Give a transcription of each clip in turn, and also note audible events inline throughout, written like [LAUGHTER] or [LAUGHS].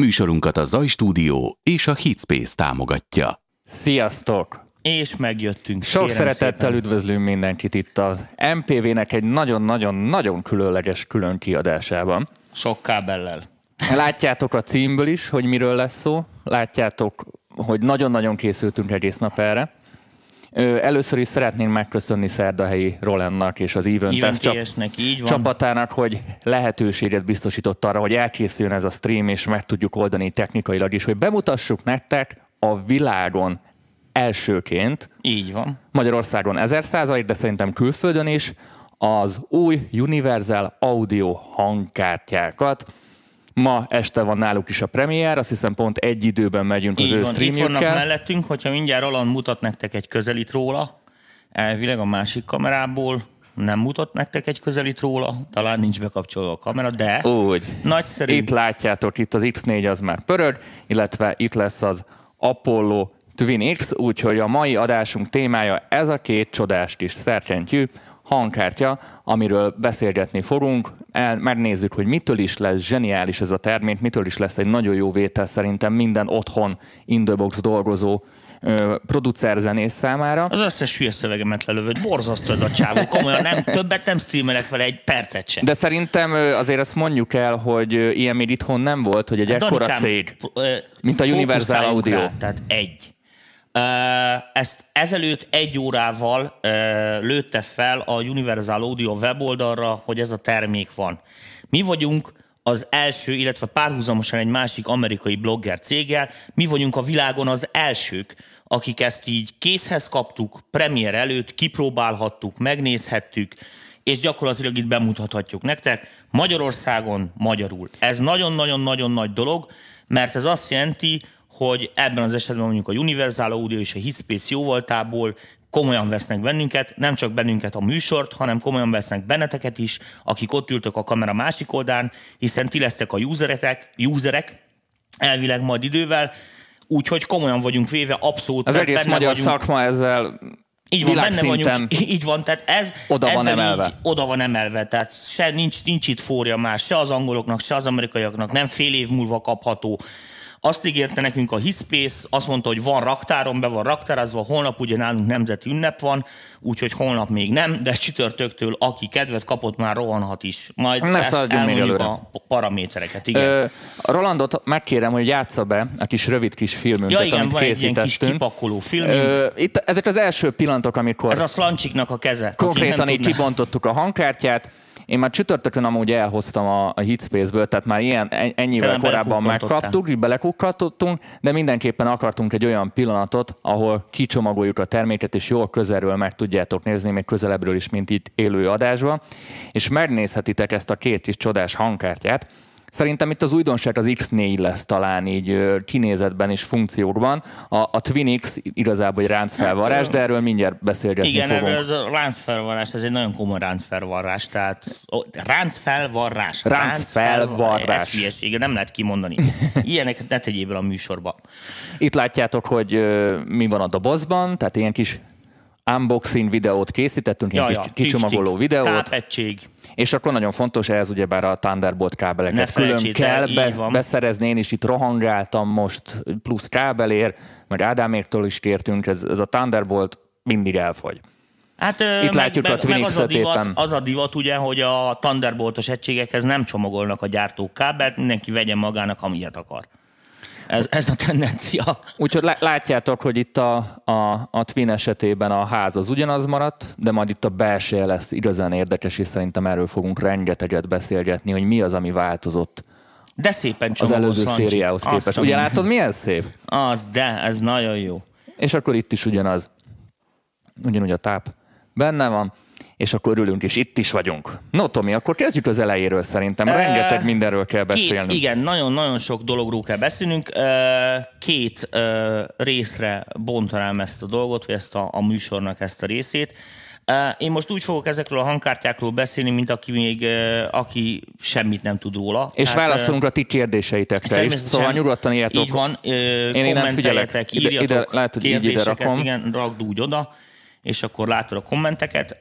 Műsorunkat a Zaj Stúdió és a Hitspace támogatja. Sziasztok! És megjöttünk. Sok Kérem szeretettel szépen. üdvözlünk mindenkit itt az MPV-nek egy nagyon-nagyon-nagyon különleges külön kiadásában. Sok kábellel. Látjátok a címből is, hogy miről lesz szó. Látjátok, hogy nagyon-nagyon készültünk egész nap erre. Először is szeretnénk megköszönni Szerdahelyi Rolandnak és az Even Test csap- így van. csapatának, hogy lehetőséget biztosított arra, hogy elkészüljön ez a stream, és meg tudjuk oldani technikailag is, hogy bemutassuk nektek a világon elsőként, Így van. Magyarországon 1000 százalék, de szerintem külföldön is, az új Universal Audio hangkártyákat. Ma este van náluk is a premier, azt hiszem pont egy időben megyünk az Így ő van. Itt vannak streamjükkel. mellettünk, hogyha mindjárt Roland mutat nektek egy közelít róla, elvileg a másik kamerából nem mutat nektek egy közelít róla, talán nincs bekapcsolva a kamera, de Úgy. nagyszerű. Itt látjátok, itt az X4 az már pörög, illetve itt lesz az Apollo Twin X, úgyhogy a mai adásunk témája ez a két csodás kis szerkentyű hangkártya, amiről beszélgetni fogunk. El, megnézzük, hogy mitől is lesz zseniális ez a termék, mitől is lesz egy nagyon jó vétel szerintem minden otthon in the box dolgozó producer zenész számára. Az összes hülye szövegemet lelövött. Borzasztó ez a csávó. Komolyan nem, többet nem streamelek vele egy percet sem. De szerintem azért azt mondjuk el, hogy ilyen még itthon nem volt, hogy egy ekkora Danikám, cég. mint a Universal Audio. Rá, tehát egy. Ezt ezelőtt egy órával lőtte fel a Universal Audio weboldalra, hogy ez a termék van. Mi vagyunk az első, illetve párhuzamosan egy másik amerikai blogger céggel, mi vagyunk a világon az elsők, akik ezt így készhez kaptuk, premier előtt, kipróbálhattuk, megnézhettük, és gyakorlatilag itt bemutathatjuk nektek Magyarországon magyarul. Ez nagyon-nagyon-nagyon nagy dolog, mert ez azt jelenti, hogy ebben az esetben mondjuk a Universal Audio és a Hitspace jóvoltából komolyan vesznek bennünket, nem csak bennünket a műsort, hanem komolyan vesznek benneteket is, akik ott ültök a kamera másik oldalán, hiszen ti lesztek a useretek, userek, elvileg majd idővel, úgyhogy komolyan vagyunk véve, abszolút Az egész magyar vagyunk. szakma ezzel Így van, benne vagyunk, így van, tehát ez Oda van emelve. Így, oda van emelve, tehát se, nincs, nincs itt fória más, se az angoloknak, se az amerikaiaknak, nem fél év múlva kapható. Azt ígérte nekünk a Hitspace, azt mondta, hogy van raktáron, be van raktározva, holnap ugye nálunk nemzeti ünnep van, úgyhogy holnap még nem, de csütörtöktől aki kedvet kapott, már rohanhat is. Majd Ne ezt elmondjuk a paramétereket, igen. Ö, Rolandot megkérem, hogy játsza be a kis rövid kis filmünket, ja igen, amit van egy ilyen kis készítettünk. kipakoló film. Ö, itt, ezek az első pillanatok, amikor Ez a Slancsiknak a keze. konkrétan így kibontottuk a hangkártyát. Én már csütörtökön amúgy elhoztam a, a Hitspace-ből, tehát már ilyen en- ennyivel Talán korábban megkaptuk, belekukkantottunk, de mindenképpen akartunk egy olyan pillanatot, ahol kicsomagoljuk a terméket, és jól közelről meg tudjátok nézni, még közelebbről is, mint itt élő adásban, és megnézhetitek ezt a két kis csodás hangkártyát. Szerintem itt az újdonság az X4 lesz talán így kinézetben és funkciókban. A, a Twin X igazából egy ráncfelvarrás, de erről mindjárt beszélgetni Igen, fogunk. erről ez a ráncfelvarrás, ez egy nagyon komoly ráncfelvarrás, tehát ó, ráncfelvarrás. Ráncfelvarrás. Ez hülyeség, nem lehet kimondani. Ilyeneket ne tegyél a műsorba. Itt látjátok, hogy ö, mi van a dobozban, tehát ilyen kis unboxing videót készítettünk, Ja, kis ja, kicsomagoló tüstik, videót, Tápegység. és akkor nagyon fontos ehhez ugyebár a Thunderbolt Ne kábeleket külön felejtsétek el, kell így be, beszerezni, én is itt rohangáltam most plusz kábelért, meg Ádáméktől is kértünk, ez, ez a Thunderbolt mindig elfogy. Hát, Itt meg, látjuk meg, a Twin meg az, a divat, az a divat, ugye, hogy a Thunderboltos egységekhez nem csomagolnak a gyártók kábelt, mindenki vegyen magának, amilyet akar. Ez, ez a tendencia. Úgyhogy lá- látjátok, hogy itt a, a, a Twin esetében a ház az ugyanaz maradt, de majd itt a belseje lesz igazán érdekes, és szerintem erről fogunk rengeteget beszélgetni, hogy mi az, ami változott De szépen az előző Lancsi. szériához képest. Ugye látod, milyen szép? Az, de, ez nagyon jó. És akkor itt is ugyanaz. Ugyanúgy a táp benne van, és akkor örülünk, és itt is vagyunk. No, Tomi, akkor kezdjük az elejéről szerintem. Rengeteg mindenről kell beszélnünk. Két, igen, nagyon-nagyon sok dologról kell beszélnünk. Két részre bontanám ezt a dolgot, vagy ezt a, a műsornak ezt a részét. Én most úgy fogok ezekről a hangkártyákról beszélni, mint aki még aki semmit nem tud róla. És Tehát, válaszolunk a ti kérdéseitekre is, szóval nyugodtan írjátok. Így van, ö, Én innen figyelek. Ide- írjatok ide- lehet, hogy így ide rakom. igen, rakd úgy oda, és akkor látod a kommenteket.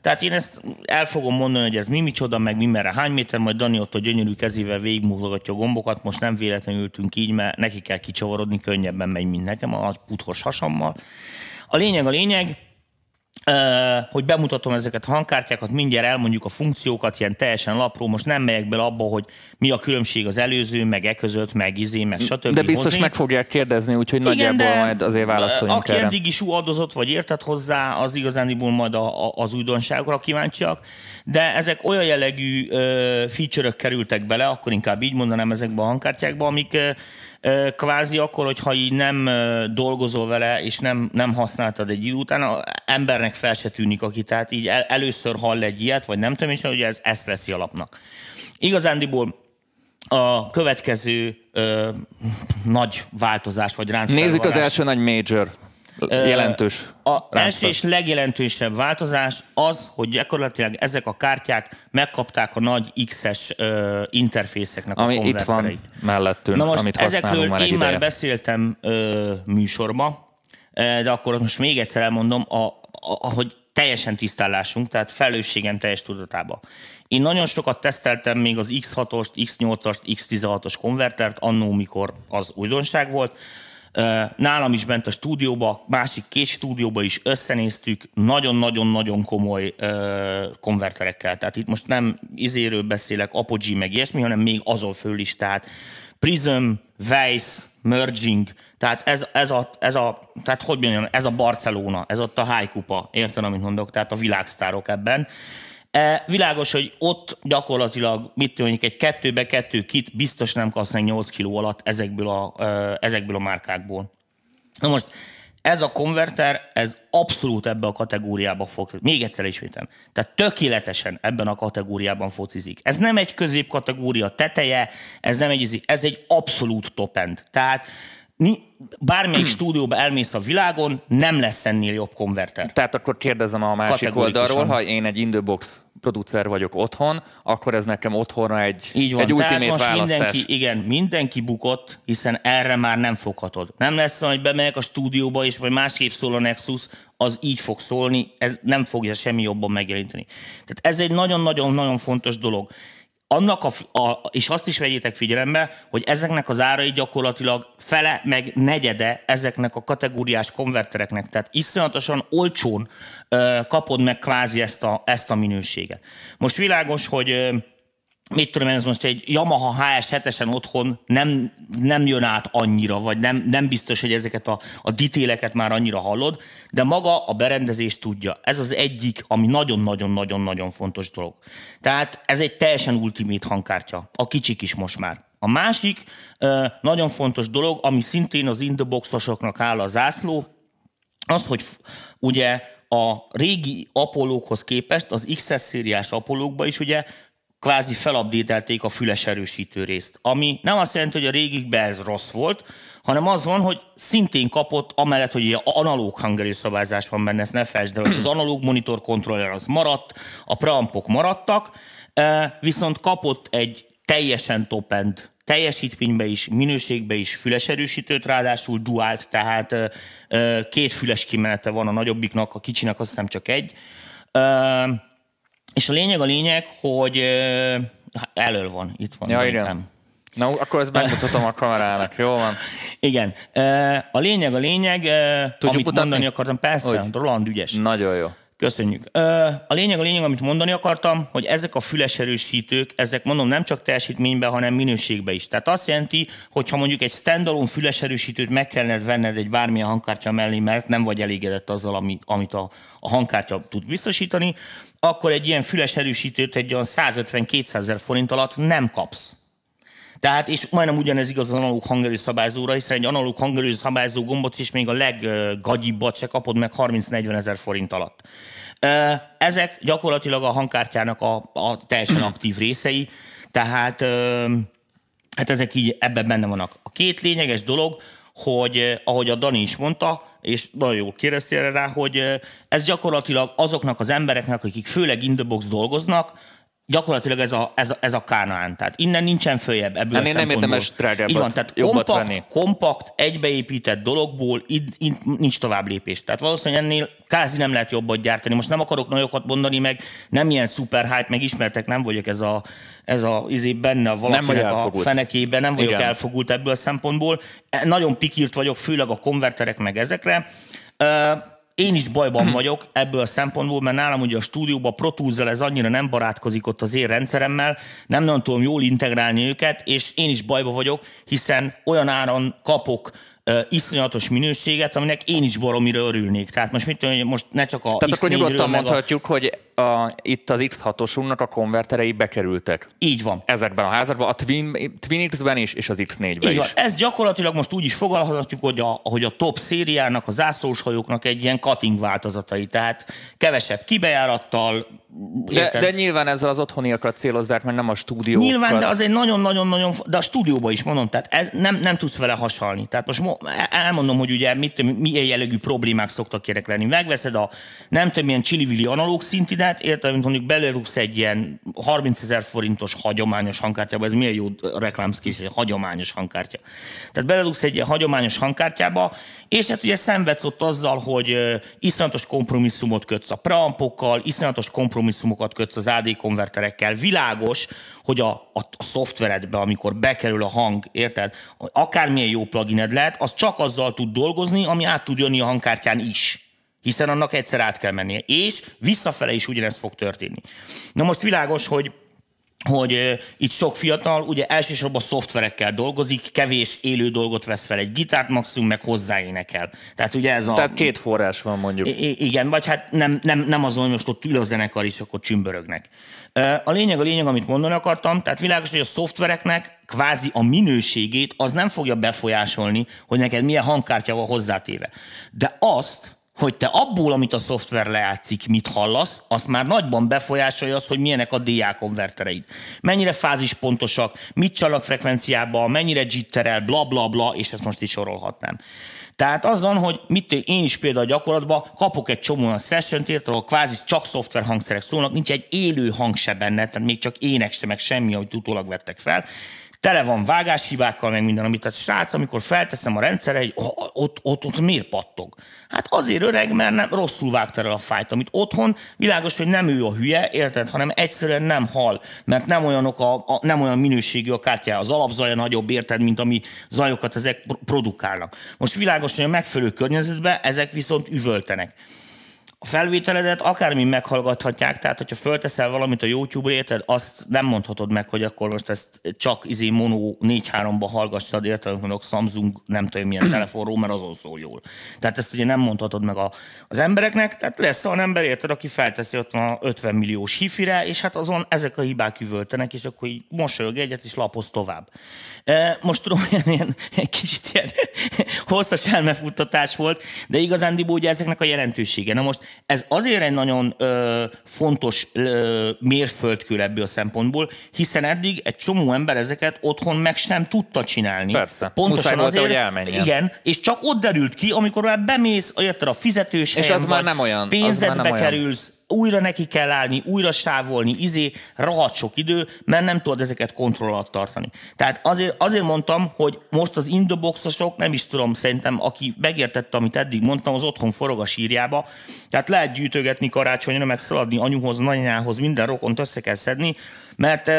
Tehát én ezt el fogom mondani, hogy ez mi micsoda, meg mi merre, hány méter, majd Dani ott a gyönyörű kezével végigmutogatja a gombokat, most nem véletlenül ültünk így, mert neki kell kicsavarodni, könnyebben megy, mint nekem a puthos hasammal. A lényeg a lényeg, hogy bemutatom ezeket a hangkártyákat, mindjárt elmondjuk a funkciókat, ilyen teljesen lapról, most nem megyek bele abba, hogy mi a különbség az előző, meg e között, meg izé, meg stb. De biztos hozni. meg fogják kérdezni, úgyhogy Igen, nagyjából majd azért válaszoljunk Aki erre. eddig is adozott, vagy értett hozzá, az igazániból majd a, a, az újdonságokra kíváncsiak, de ezek olyan jellegű feature-ök kerültek bele, akkor inkább így mondanám ezekbe a hangkártyákba, amik kvázi akkor, hogyha így nem dolgozol vele, és nem, nem használtad egy idő után, embernek fel se tűnik, aki tehát így el, először hall egy ilyet, vagy nem tudom is, hogy ez, ezt veszi alapnak. Igazándiból a következő ö, nagy változás, vagy ránc Nézzük az első nagy major jelentős. A első és legjelentősebb változás az, hogy gyakorlatilag ezek a kártyák megkapták a nagy X-es uh, interfészeknek Ami a itt van mellettünk, Na most amit ezekről már én már ideje. beszéltem uh, műsorba, de akkor most még egyszer elmondom, a, a, hogy teljesen tisztállásunk, tehát felelősségem teljes tudatába. Én nagyon sokat teszteltem még az X6-ost, X8-ast, X16-os konvertert, annó, mikor az újdonság volt, Nálam is bent a stúdióba, másik két stúdióba is összenéztük, nagyon-nagyon-nagyon komoly konverterekkel. Tehát itt most nem izéről beszélek, Apogee meg ilyesmi, hanem még azon föl is. Tehát Prism, Weiss, Merging, tehát ez, ez, a, ez a, tehát hogy mondjam, ez a Barcelona, ez ott a high kupa, érted, amit mondok, tehát a világsztárok ebben. E, világos, hogy ott gyakorlatilag, mit mondjuk, egy kettőbe kettő kit biztos nem kapsz 8 kiló alatt ezekből a, e, ezekből a márkákból. Na most, ez a konverter, ez abszolút ebbe a kategóriába fog, még egyszer ismétem, tehát tökéletesen ebben a kategóriában focizik. Ez nem egy közép kategória teteje, ez nem egy, ez egy abszolút top-end. Tehát bármelyik stúdióba elmész a világon, nem lesz ennél jobb konverter. Tehát akkor kérdezem a másik oldalról, ha én egy Indbox producer vagyok otthon, akkor ez nekem otthonra egy, Így van. egy ultimate most választás. Mindenki, igen, mindenki bukott, hiszen erre már nem foghatod. Nem lesz, hogy bemegyek a stúdióba, és majd másképp szól a Nexus, az így fog szólni, ez nem fogja semmi jobban megjelenteni. Tehát ez egy nagyon-nagyon-nagyon fontos dolog annak a, a, és azt is vegyétek figyelembe, hogy ezeknek az árai gyakorlatilag fele meg negyede ezeknek a kategóriás konvertereknek, tehát iszonyatosan olcsón ö, kapod meg kvázi ezt a, ezt a minőséget. Most világos, hogy ö, mit tudom ez most egy Yamaha HS7-esen otthon nem, nem jön át annyira, vagy nem, nem biztos, hogy ezeket a, a ditéleket már annyira hallod, de maga a berendezés tudja. Ez az egyik, ami nagyon-nagyon-nagyon-nagyon fontos dolog. Tehát ez egy teljesen ultimate hangkártya. A kicsik is most már. A másik nagyon fontos dolog, ami szintén az indeboxosoknak áll a zászló, az, hogy ugye a régi Apollókhoz képest az XS szériás Apollókba is ugye kvázi felabdételték a füles erősítő részt. Ami nem azt jelenti, hogy a régikben ez rossz volt, hanem az van, hogy szintén kapott, amellett, hogy analóg hangerőszabályzás van benne, ezt ne felejtsd el, az analóg monitor kontroller az maradt, a preampok maradtak, e, viszont kapott egy teljesen top-end teljesítménybe is, minőségbe is füles erősítőt, ráadásul duált, tehát e, e, két füles kimenete van a nagyobbiknak, a kicsinek azt hiszem csak egy. És a lényeg a lényeg, hogy elől van, itt van. Ja, igen. Na, akkor ezt megmutatom a kamerának, [LAUGHS] jó van? Igen. A lényeg a lényeg, Tudjuk amit mutatni? mondani akartam, persze, hogy? Roland ügyes. Nagyon jó. Köszönjük. A lényeg a lényeg, amit mondani akartam, hogy ezek a füles erősítők, ezek mondom nem csak teljesítményben, hanem minőségben is. Tehát azt jelenti, hogy ha mondjuk egy standalone füles erősítőt meg kellene venned egy bármilyen hangkártya mellé, mert nem vagy elégedett azzal, amit a, a hangkártya tud biztosítani, akkor egy ilyen füles erősítőt egy olyan 150-200 ezer forint alatt nem kapsz. Tehát, és majdnem ugyanez igaz az analóg hangerő szabályzóra, hiszen egy analóg hangerő szabályzó gombot is még a leggagyibbat se kapod meg 30-40 ezer forint alatt. Ezek gyakorlatilag a hangkártyának a, a teljesen [CLEARS THROAT] aktív részei, tehát hát ezek így ebben benne vannak. A két lényeges dolog, hogy ahogy a Dani is mondta, és nagyon jól kérdeztél rá, hogy ez gyakorlatilag azoknak az embereknek, akik főleg in the box dolgoznak, gyakorlatilag ez a, ez a, ez a Kánaán. Tehát innen nincsen följebb ebből Ennél a nem érdemes drágábbat, van, tehát kompakt, venni. kompakt, egybeépített dologból itt, itt nincs tovább lépés. Tehát valószínűleg ennél kázi nem lehet jobbat gyártani. Most nem akarok nagyokat mondani, meg nem ilyen szuper hype, meg ismertek, nem vagyok ez a, ez a izé benne a valakinek a elfogult. fenekében, nem vagyok Igen. elfogult ebből a szempontból. E, Nagyon pikirt vagyok, főleg a konverterek meg ezekre. Én is bajban vagyok ebből a szempontból, mert nálam ugye a stúdióban Pro tools ez annyira nem barátkozik ott az én rendszeremmel, nem nagyon tudom jól integrálni őket, és én is bajban vagyok, hiszen olyan áron kapok ö, iszonyatos minőséget, aminek én is baromira örülnék. Tehát most mit tudom, hogy most ne csak a Tehát akkor X4-ről, nyugodtan meg a... mondhatjuk, hogy a, itt az X6-osunknak a konverterei bekerültek. Így van. Ezekben a házakban, a Twin, Twin X-ben is, és az X4-ben Így van. is. Ez gyakorlatilag most úgy is fogalmazhatjuk, hogy a, hogy a top szériának, a zászlós hajóknak egy ilyen cutting változatai. Tehát kevesebb kibejárattal, De, de nyilván ezzel az otthoniakat célozzák, mert nem a stúdiókat. Nyilván, de az egy nagyon-nagyon-nagyon, de a stúdióban is mondom, tehát ez nem, nem tudsz vele hasalni. Tehát most mo- elmondom, hogy ugye mit, milyen jellegű problémák szoktak ilyenek lenni. Megveszed a nem tudom, milyen csili analóg szintidet, érted, mint mondjuk belerúgsz egy ilyen 30 ezer forintos hagyományos hangkártyába, ez milyen jó reklámszkés, hagyományos hangkártya. Tehát belerúgsz egy ilyen hagyományos hangkártyába, és hát ugye szenvedsz ott azzal, hogy iszonyatos kompromisszumot kötsz a preampokkal, iszonyatos kompromisszumokat kötsz az AD konverterekkel. Világos, hogy a, a, a szoftveredbe, amikor bekerül a hang, érted, akármilyen jó plugined lehet, az csak azzal tud dolgozni, ami át tud jönni a hangkártyán is hiszen annak egyszer át kell mennie. És visszafele is ugyanezt fog történni. Na most világos, hogy hogy itt sok fiatal ugye elsősorban szoftverekkel dolgozik, kevés élő dolgot vesz fel egy gitárt, maximum meg hozzáénekel. Tehát ugye ez a... Tehát két forrás van mondjuk. I- igen, vagy hát nem, nem, nem azon, hogy most ott ül a zenekar is, akkor csümbörögnek. A lényeg a lényeg, amit mondani akartam, tehát világos, hogy a szoftvereknek kvázi a minőségét az nem fogja befolyásolni, hogy neked milyen hangkártya van hozzátéve. De azt, hogy te abból, amit a szoftver lejátszik, mit hallasz, azt már nagyban befolyásolja az, hogy milyenek a DA konvertereid. Mennyire fázispontosak, mit csalak frekvenciába, mennyire jitterel, bla bla bla, és ezt most is sorolhatnám. Tehát azon, hogy mit én is például a gyakorlatban kapok egy csomó olyan session ért, ahol kvázi csak szoftver hangszerek szólnak, nincs egy élő hang se benne, tehát még csak ének se, meg semmi, amit utólag vettek fel. Tele van vágáshibákkal, meg minden, amit tehát srác, amikor felteszem a rendszerre, oh, ott, ott, ott miért pattog? Hát azért öreg, mert nem, rosszul vágta el a fájt, amit otthon világos, hogy nem ő a hülye, érted, hanem egyszerűen nem hal, mert nem, olyanok a, a, nem olyan minőségű a kártyája, az alapzaja nagyobb, érted, mint ami zajokat ezek pro- produkálnak. Most világos, hogy a megfelelő környezetben ezek viszont üvöltenek a felvételedet akármi meghallgathatják, tehát hogyha fölteszel valamit a YouTube-ra, érted, azt nem mondhatod meg, hogy akkor most ezt csak izé mono 4-3-ba hallgassad, érted, mondok Samsung nem tudom milyen telefonról, mert azon szól jól. Tehát ezt ugye nem mondhatod meg a, az embereknek, tehát lesz olyan ember, érted, aki felteszi ott a 50 milliós hifire, és hát azon ezek a hibák üvöltenek, és akkor így mosolyog egyet, és lapoz tovább. E, Most tudom, ilyen, ilyen kicsit ilyen hosszas elmefuttatás volt, de igazándiból ugye ezeknek a jelentősége. Na most ez azért egy nagyon ö, fontos ö, mérföldkő ebből a szempontból, hiszen eddig egy csomó ember ezeket otthon meg sem tudta csinálni. Persze. Muszáj volt, hogy elmenjen. Igen, és csak ott derült ki, amikor már bemész, érted, a fizetős És helyen az már nem olyan- pénzedbe nem kerülsz, újra neki kell állni, újra sávolni, izé, rohadt sok idő, mert nem tudod ezeket kontroll alatt tartani. Tehát azért, azért mondtam, hogy most az indoboxosok, nem is tudom, szerintem, aki megértette, amit eddig mondtam, az otthon forog a sírjába, tehát lehet gyűjtögetni karácsonyra, meg szaladni anyuhoz, nagyanyához, minden rokont össze kell szedni, mert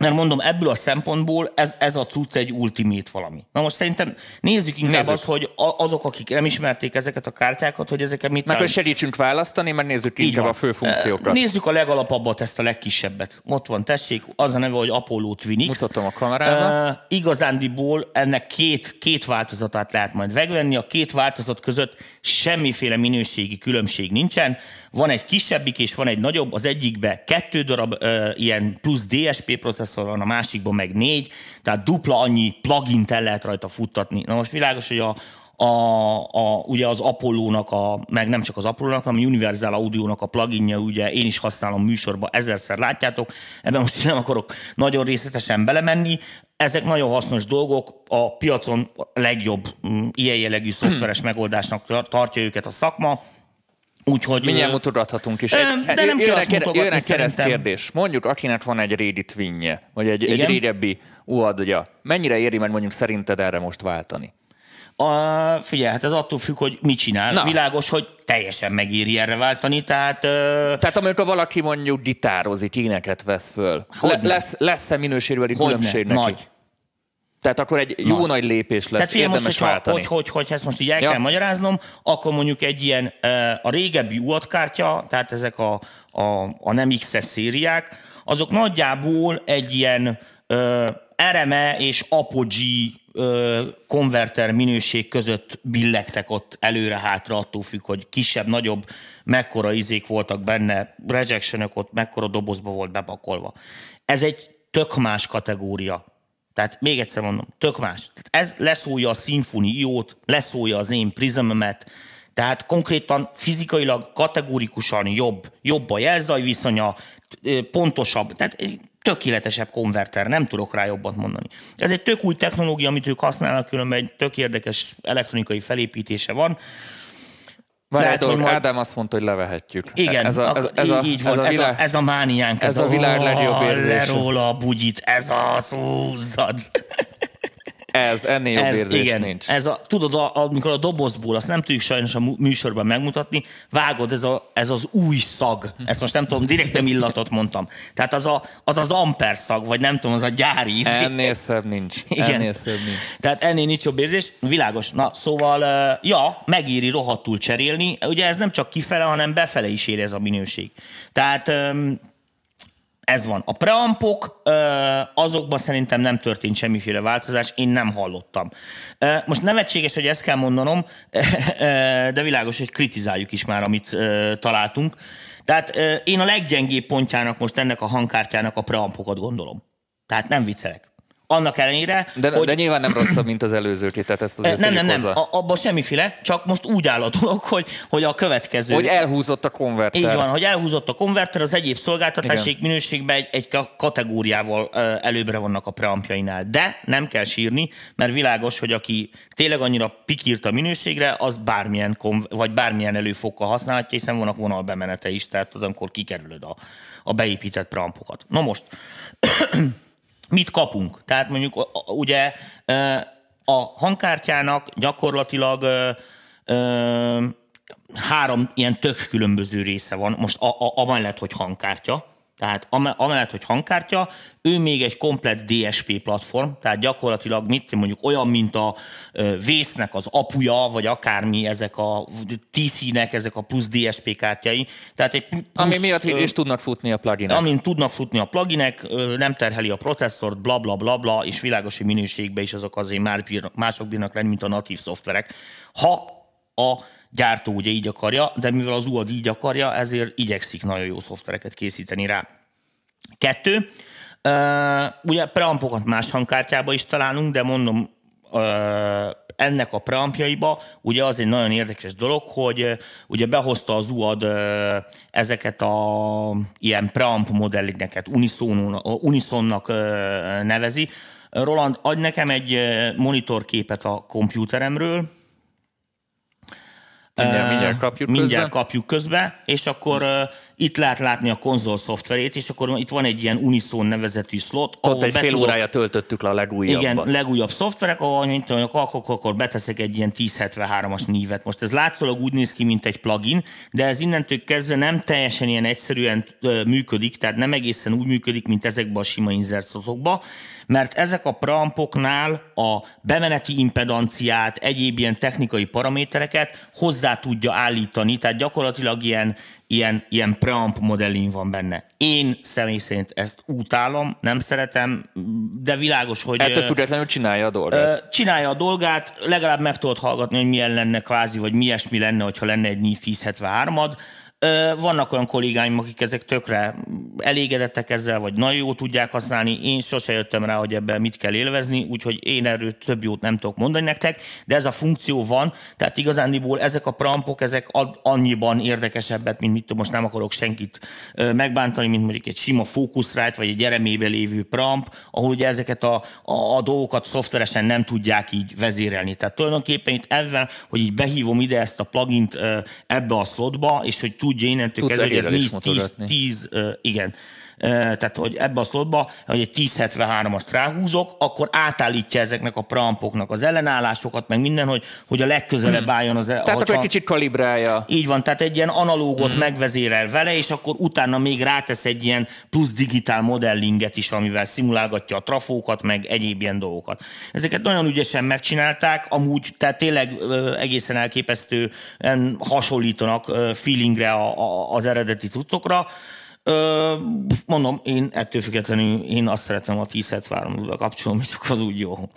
mert mondom, ebből a szempontból ez, ez a cucc egy ultimate valami. Na most szerintem nézzük inkább Nézzük. azt, hogy a- azok, akik nem ismerték ezeket a kártyákat, hogy ezeket mit Mert hogy segítsünk választani, mert nézzük így inkább van. a fő funkciókat. Nézzük a legalapabbat, ezt a legkisebbet. Ott van, tessék, az a neve, hogy Apollo Twin X. Mutatom a kamerába. Uh, igazándiból ennek két, két változatát lehet majd megvenni. A két változat között semmiféle minőségi különbség nincsen. Van egy kisebbik és van egy nagyobb, az egyikbe kettő darab uh, ilyen plusz DSP processzor van, a másikban meg négy, tehát dupla annyi plugin el lehet rajta futtatni. Na most világos, hogy a, a, a, ugye az Apollo-nak, a, meg nem csak az Apollo-nak, hanem a Universal Audio-nak a pluginja, ugye én is használom műsorban, ezerszer látjátok, ebben most nem akarok nagyon részletesen belemenni, ezek nagyon hasznos dolgok, a piacon legjobb mm, ilyen jellegű szoftveres megoldásnak tar- tartja őket a szakma, Úgyhogy... Mindjárt mutogathatunk is. Ö, de nem kell jön azt egy- mutogatni jön egy kereszt kérdés. Mondjuk, akinek van egy Reddit vinje, vagy egy, egy Igen. régebbi UAD-ja, mennyire éri meg mondjuk szerinted erre most váltani? A, figyelj, hát ez attól függ, hogy mit csinál. Na. Világos, hogy teljesen megéri erre váltani, tehát... Ö, Tehát amikor valaki mondjuk gitározik, éneket vesz föl, le, lesz, lesz-e minőségbeli Hogyne, különbség neki? nagy. Tehát akkor egy jó nagy, Nagy. lépés lesz, Tehát figyelj, most, érdemes hogyha, váltani. hogy, hogy, hogy ezt most így el Ja. kell magyaráznom, akkor mondjuk egy ilyen a régebbi UAD kártya, tehát ezek a, a, a nem XS szériák, azok nagyjából egy ilyen ö, RME és Apogee konverter minőség között billegtek ott előre-hátra, attól függ, hogy kisebb, nagyobb, mekkora izék voltak benne, rejection ott mekkora dobozba volt bepakolva. Ez egy tök más kategória. Tehát még egyszer mondom, tök más. Ez leszólja a Symfony iót, leszólja az én Prismemet, tehát konkrétan fizikailag kategórikusan jobb, jobb a jelzaj viszonya, pontosabb, tehát tökéletesebb konverter, nem tudok rá jobbat mondani. Ez egy tök új technológia, amit ők használnak, különben egy tök érdekes elektronikai felépítése van. Várj, lehet, majd- Ádám azt mondta, hogy levehetjük. Igen, ez a, ez, ez a, így, van, ez a ez, világ, a, ez a mániánk. ez a világ legjobb érzése. Le róla a bugyit, ez az húzzad. Ez, ennél jobb Ez, érzés igen, nincs. ez a, tudod, a, amikor a dobozból, azt nem tudjuk sajnos a műsorban megmutatni, vágod, ez, a, ez az új szag. Ezt most nem tudom, direkt nem illatot mondtam. Tehát az a, az, az amper szag, vagy nem tudom, az a gyári íz. Ennél szebb nincs. Igen. Ennél szebb nincs. Tehát ennél nincs jobb érzés. Világos. Na, szóval, ja, megéri rohadtul cserélni. Ugye ez nem csak kifele, hanem befele is ér ez a minőség. Tehát ez van. A preampok, azokban szerintem nem történt semmiféle változás, én nem hallottam. Most nevetséges, hogy ezt kell mondanom, [LAUGHS] de világos, hogy kritizáljuk is már, amit találtunk. Tehát én a leggyengébb pontjának most ennek a hangkártyának a preampokat gondolom. Tehát nem viccelek. Annak ellenére, De, hogy... de nyilván nem rosszabb, mint az előzőké, tehát ezt azért Nem, nem, tegyük nem, hozzá. abban semmiféle, csak most úgy áll a dolog, hogy, hogy a következő... Hogy elhúzott a konverter. így van, hogy elhúzott a konverter, az egyéb szolgáltatási minőségben egy, egy ka- kategóriával előbbre vannak a preampjainál. De nem kell sírni, mert világos, hogy aki tényleg annyira pikírt a minőségre, az bármilyen, konv- vagy bármilyen előfokkal használhatja, hiszen vannak vonalbemenete is, tehát az, amikor kikerülöd a, a beépített preampokat. Na most, mit kapunk? Tehát mondjuk ugye a hangkártyának gyakorlatilag három ilyen tök különböző része van. Most a, a, amellett, hogy hangkártya, tehát ame- amellett, hogy hangkártya, ő még egy komplett DSP platform, tehát gyakorlatilag mit mondjuk olyan, mint a vésznek az apuja, vagy akármi ezek a TC-nek, ezek a plusz DSP kártyai. Tehát egy plusz, Ami miatt is tudnak futni a pluginek. amin tudnak futni a pluginek, nem terheli a processzort, bla bla bla bla, és világos, hogy minőségben is azok azért már bírnak, mások bírnak lenni, mint a natív szoftverek. Ha a gyártó ugye így akarja, de mivel az UAD így akarja, ezért igyekszik nagyon jó szoftvereket készíteni rá. Kettő, ugye preampokat más hangkártyába is találunk, de mondom, ennek a preampjaiba ugye az egy nagyon érdekes dolog, hogy ugye behozta az UAD ezeket a ilyen preamp modellineket, Unison, Unisonnak nevezi. Roland, adj nekem egy monitorképet a kompjúteremről, Mindjárt, mindjárt kapjuk mindjárt közben. kapjuk közbe, és akkor itt lehet látni a konzol szoftverét, és akkor itt van egy ilyen Unison nevezetű slot, Ott egy be fél tudok- órája töltöttük le a legújabbat. igen, legújabb szoftverek, ahol mint tudom, akkor, akkor beteszek egy ilyen 1073-as nívet. Most ez látszólag úgy néz ki, mint egy plugin, de ez innentől kezdve nem teljesen ilyen egyszerűen működik, tehát nem egészen úgy működik, mint ezekben a sima inzertszotokba, mert ezek a preampoknál a bemeneti impedanciát, egyéb ilyen technikai paramétereket hozzá tudja állítani, tehát gyakorlatilag ilyen, ilyen, ilyen preamp modellin van benne. Én személy szerint ezt utálom, nem szeretem, de világos, hogy... Ettől függetlenül csinálja a dolgát. Csinálja a dolgát, legalább meg tudod hallgatni, hogy milyen lenne kvázi, vagy mi ilyesmi lenne, hogyha lenne egy NIF 1073-ad. Vannak olyan kollégáim, akik ezek tökre elégedettek ezzel, vagy nagyon jó tudják használni. Én sose jöttem rá, hogy ebben mit kell élvezni, úgyhogy én erről több jót nem tudok mondani nektek, de ez a funkció van, tehát igazándiból ezek a prampok, ezek annyiban érdekesebbet, mint mit most nem akarok senkit megbántani, mint mondjuk egy sima Focusrite, vagy egy eremébe lévő pramp, ahol ugye ezeket a, a, a dolgokat szoftveresen nem tudják így vezérelni. Tehát tulajdonképpen itt ebben, hogy így behívom ide ezt a plugint ebbe a slotba, és hogy tudja innentől kezdve, hogy ez 10, 10, 10, igen, tehát hogy ebbe a slotba, hogy egy 1073-ast ráhúzok, akkor átállítja ezeknek a prampoknak az ellenállásokat, meg minden, hogy, hogy a legközelebb hmm. álljon az... Tehát akkor egy kicsit kalibrálja. Így van, tehát egy ilyen analógot hmm. megvezérel vele, és akkor utána még rátesz egy ilyen plusz digitál modellinget is, amivel szimulálgatja a trafókat, meg egyéb ilyen dolgokat. Ezeket nagyon ügyesen megcsinálták, amúgy, tehát tényleg egészen elképesztő hasonlítanak feelingre az eredeti cuccokra. Ö, mondom, én ettől függetlenül én azt szeretem, a 1073 kapcsolom, és akkor az úgy jó.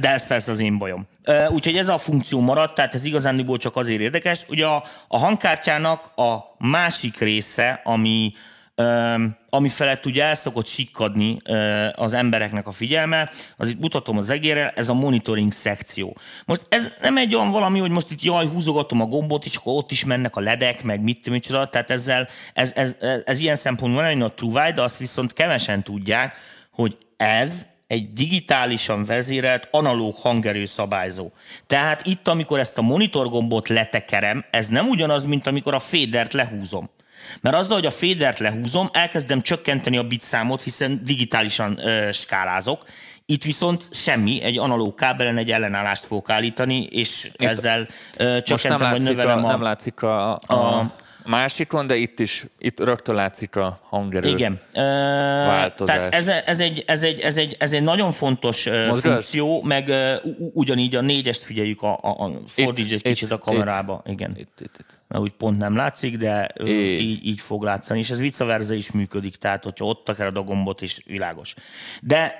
De ez persze az én bajom. Úgyhogy ez a funkció maradt, tehát ez igazándiból csak azért érdekes. Ugye a, a hangkártyának a másik része, ami, ami felett ugye el szokott sikkadni az embereknek a figyelme, az itt mutatom az egérrel, ez a monitoring szekció. Most ez nem egy olyan valami, hogy most itt jaj, húzogatom a gombot, és akkor ott is mennek a ledek, meg mit micsoda, tehát ezzel, ez, ez, ez, ez ilyen szempontból nagyon a true de azt viszont kevesen tudják, hogy ez egy digitálisan vezérelt analóg hangerő szabályzó. Tehát itt, amikor ezt a monitorgombot letekerem, ez nem ugyanaz, mint amikor a fédert lehúzom. Mert azzal, hogy a fédert lehúzom, elkezdem csökkenteni a bit számot, hiszen digitálisan ö, skálázok. Itt viszont semmi, egy analóg kábelen egy ellenállást fogok állítani, és Itt ezzel ö, csökkentem, vagy növelem a... Nem látszik a, a, a másikon, de itt is itt rögtön látszik a hangerő Igen. változás. Tehát ez, ez, egy, ez, egy, ez, egy, ez egy nagyon fontos Mozgás? funkció, meg ugyanígy a négyest figyeljük, a, a, a fordíts egy kicsit a kamerába. Itt, Igen. Itt, itt, itt. Mert úgy pont nem látszik, de így. Így, így fog látszani, és ez vice is működik, tehát hogyha ott akar a gombot is világos. De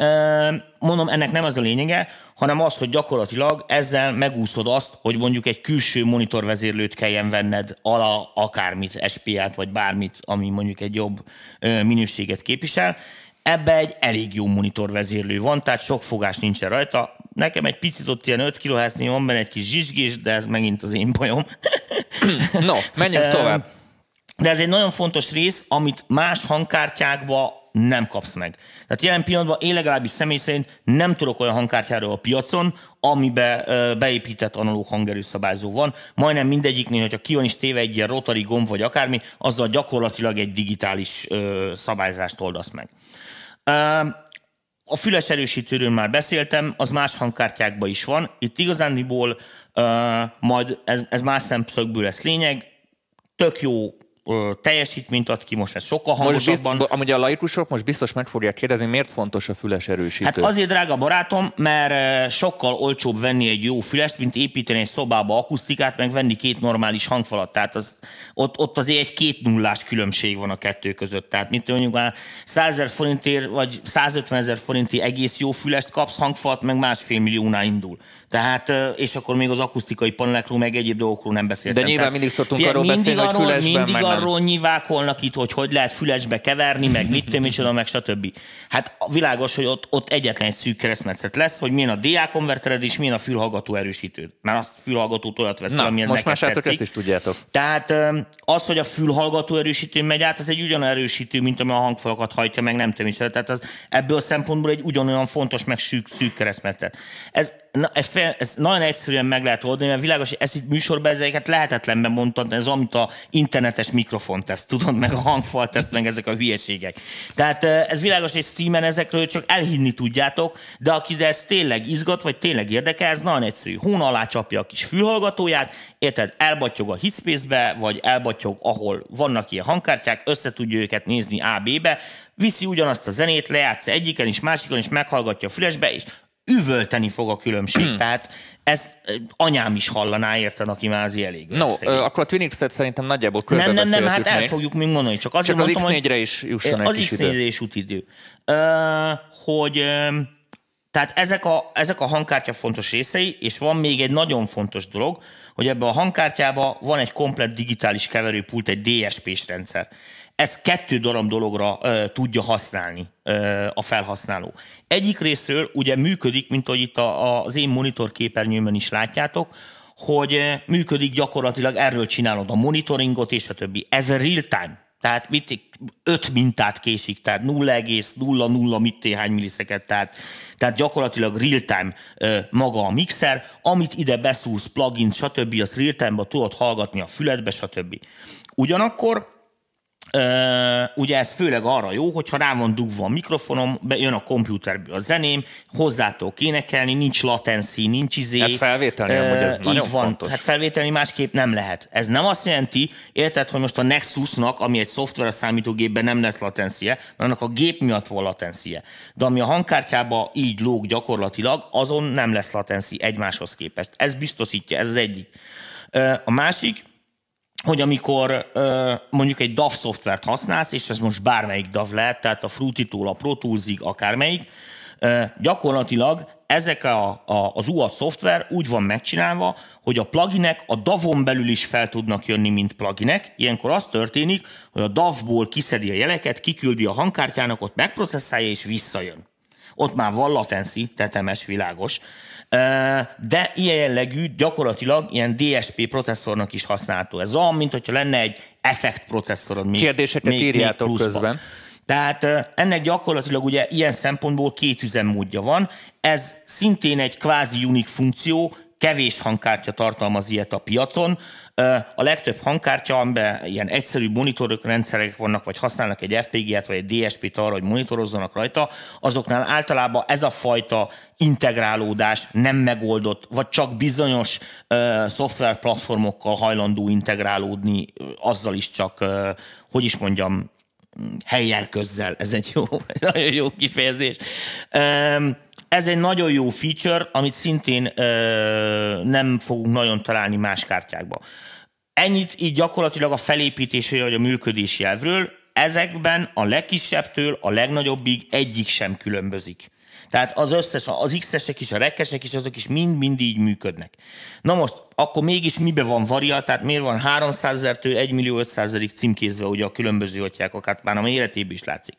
mondom, ennek nem az a lényege, hanem az, hogy gyakorlatilag ezzel megúszod azt, hogy mondjuk egy külső monitorvezérlőt kelljen venned ala akármit, SPA-t vagy bármit, ami mondjuk egy jobb minőséget képvisel. Ebbe egy elég jó monitorvezérlő van, tehát sok fogás nincsen rajta. Nekem egy picit ott ilyen 5 khz van benne egy kis zsizsgés, de ez megint az én bajom. no, menjünk tovább. De ez egy nagyon fontos rész, amit más hangkártyákba nem kapsz meg. Tehát jelen pillanatban én legalábbis személy szerint nem tudok olyan hangkártyáról a piacon, amibe beépített analóg hangerőszabályzó van. Majdnem mindegyiknél, hogyha ki van is téve egy ilyen rotary gomb vagy akármi, azzal gyakorlatilag egy digitális szabályzást oldasz meg. A füles erősítőről már beszéltem, az más hangkártyákban is van. Itt igazándiból majd ez, ez más szemszögből lesz lényeg. Tök jó teljesítményt ad ki, most ez sokkal hangosabban. Most amúgy a laikusok most biztos meg fogják kérdezni, miért fontos a füles erősítő? Hát azért, drága barátom, mert sokkal olcsóbb venni egy jó fülest, mint építeni egy szobába akusztikát, meg venni két normális hangfalat. Tehát az, ott, ott azért egy két nullás különbség van a kettő között. Tehát mint mondjuk már 100 ezer forintért, vagy 150 ezer forinti egész jó fülest kapsz, hangfalat meg másfél milliónál indul. Tehát, és akkor még az akusztikai panelekről, meg egyéb dolgokról nem beszéltem. De nyilván mindig szoktunk arról mindig beszélni, arról, hogy fülesben Mindig arról nyivákolnak itt, hogy hogy lehet fülesbe keverni, meg mit tudom, [LAUGHS] micsoda, meg stb. Hát világos, hogy ott, ott egyetlen egy szűk keresztmetszet lesz, hogy milyen a DA konvertered és milyen a fülhallgató erősítőd. Mert azt fülhallgatót olyat veszel, Na, amilyen most már tetszik. ezt is tudjátok. Tehát az, hogy a fülhallgató erősítő megy át, az egy ugyanolyan erősítő, mint ami a hangfalakat hajtja, meg nem tudom. Tehát az ebből a szempontból egy ugyanolyan fontos, meg szűk, szűk keresztmetszet. Ez na, ez, fél, ez nagyon egyszerűen meg lehet oldani, mert világos, hogy ezt itt műsorban ezeket lehetetlenben mondtad, ez amit a internetes teszt, tudod, meg a teszt, meg ezek a hülyeségek. Tehát ez világos, hogy Steam-en ezekről csak elhinni tudjátok, de aki de ez tényleg izgat, vagy tényleg érdekel, ez nagyon egyszerű. Hón alá csapja a kis fülhallgatóját, érted, elbatyog a hitspace-be, vagy elbatyog, ahol vannak ilyen hangkártyák, össze tudja őket nézni A-B-be, viszi ugyanazt a zenét, lejátsz egyiken is, másikon is, meghallgatja a fülesbe, és üvölteni fog a különbség. [CLEARS THROAT] Tehát ezt anyám is hallaná, érted, aki mázi elég. No, ö, akkor a Twin X-et szerintem nagyjából körbe Nem, nem, nem, hát el fogjuk még mondani. Csak, azért csak az mondtam, X4-re is jusson egy Az X4-re is út idő. Uh, hogy Tehát ezek a, ezek a hangkártya fontos részei, és van még egy nagyon fontos dolog, hogy ebben a hangkártyában van egy komplet digitális keverőpult, egy DSP-s rendszer. Ez kettő darab dologra ö, tudja használni ö, a felhasználó. Egyik részről ugye működik, mint ahogy itt a, az én monitor képernyőmön is látjátok, hogy működik gyakorlatilag, erről csinálod a monitoringot és a többi. Ez real-time. Tehát mit, öt mintát késik, tehát 0,00 mit téhány milliszeket, tehát, tehát gyakorlatilag real-time maga a mixer, amit ide beszúrsz, plugin, stb., azt real-time-ba tudod hallgatni a füledbe, stb. Ugyanakkor ugye ez főleg arra jó, hogyha rá van dugva a mikrofonom, bejön a komputerből a zeném, hozzátok énekelni, nincs latency, nincs izé. Ez felvételni, uh, hogy ez nagyon van. fontos. Hát felvételni másképp nem lehet. Ez nem azt jelenti, érted, hogy most a Nexusnak, ami egy szoftver a számítógépben nem lesz latencie, mert annak a gép miatt van latencie. De ami a hangkártyába így lóg gyakorlatilag, azon nem lesz latenci egymáshoz képest. Ez biztosítja, ez az egyik. A másik, hogy amikor mondjuk egy DAV szoftvert használsz, és ez most bármelyik DAV lehet, tehát a Fruity-tól a Pro Tools-ig, akármelyik, gyakorlatilag ezek a, a, az UAD szoftver úgy van megcsinálva, hogy a pluginek a DAV-on belül is fel tudnak jönni, mint pluginek. Ilyenkor az történik, hogy a DAV-ból kiszedi a jeleket, kiküldi a hangkártyának, ott megprocesszálja és visszajön. Ott már van latency, tetemes, világos de ilyen jellegű gyakorlatilag ilyen DSP processzornak is használható. Ez olyan, mint hogyha lenne egy effekt processzorod. Még, Kérdéseket még, írjátok még közben. Tehát ennek gyakorlatilag ugye ilyen szempontból két üzemmódja van. Ez szintén egy kvázi unik funkció, kevés hangkártya tartalmaz ilyet a piacon. A legtöbb hangkártya, amiben ilyen egyszerű monitorok, rendszerek vannak, vagy használnak egy FPG-et, vagy egy DSP-t arra, hogy monitorozzanak rajta, azoknál általában ez a fajta integrálódás nem megoldott, vagy csak bizonyos uh, szoftverplatformokkal hajlandó integrálódni, azzal is csak, uh, hogy is mondjam, helyjel közzel. Ez egy jó, [LAUGHS] nagyon jó kifejezés. Um, ez egy nagyon jó feature, amit szintén ö, nem fogunk nagyon találni más kártyákba. Ennyit így gyakorlatilag a felépítésről vagy a működési elvről. Ezekben a legkisebbtől a legnagyobbig egyik sem különbözik. Tehát az összes, az X-esek is, a rekkesek is, azok is mind-mind így működnek. Na most, akkor mégis mibe van varia, tehát miért van 300 ezertől 1 millió 500 ezerig címkézve ugye a különböző atyákok, hát már a méretéből is látszik.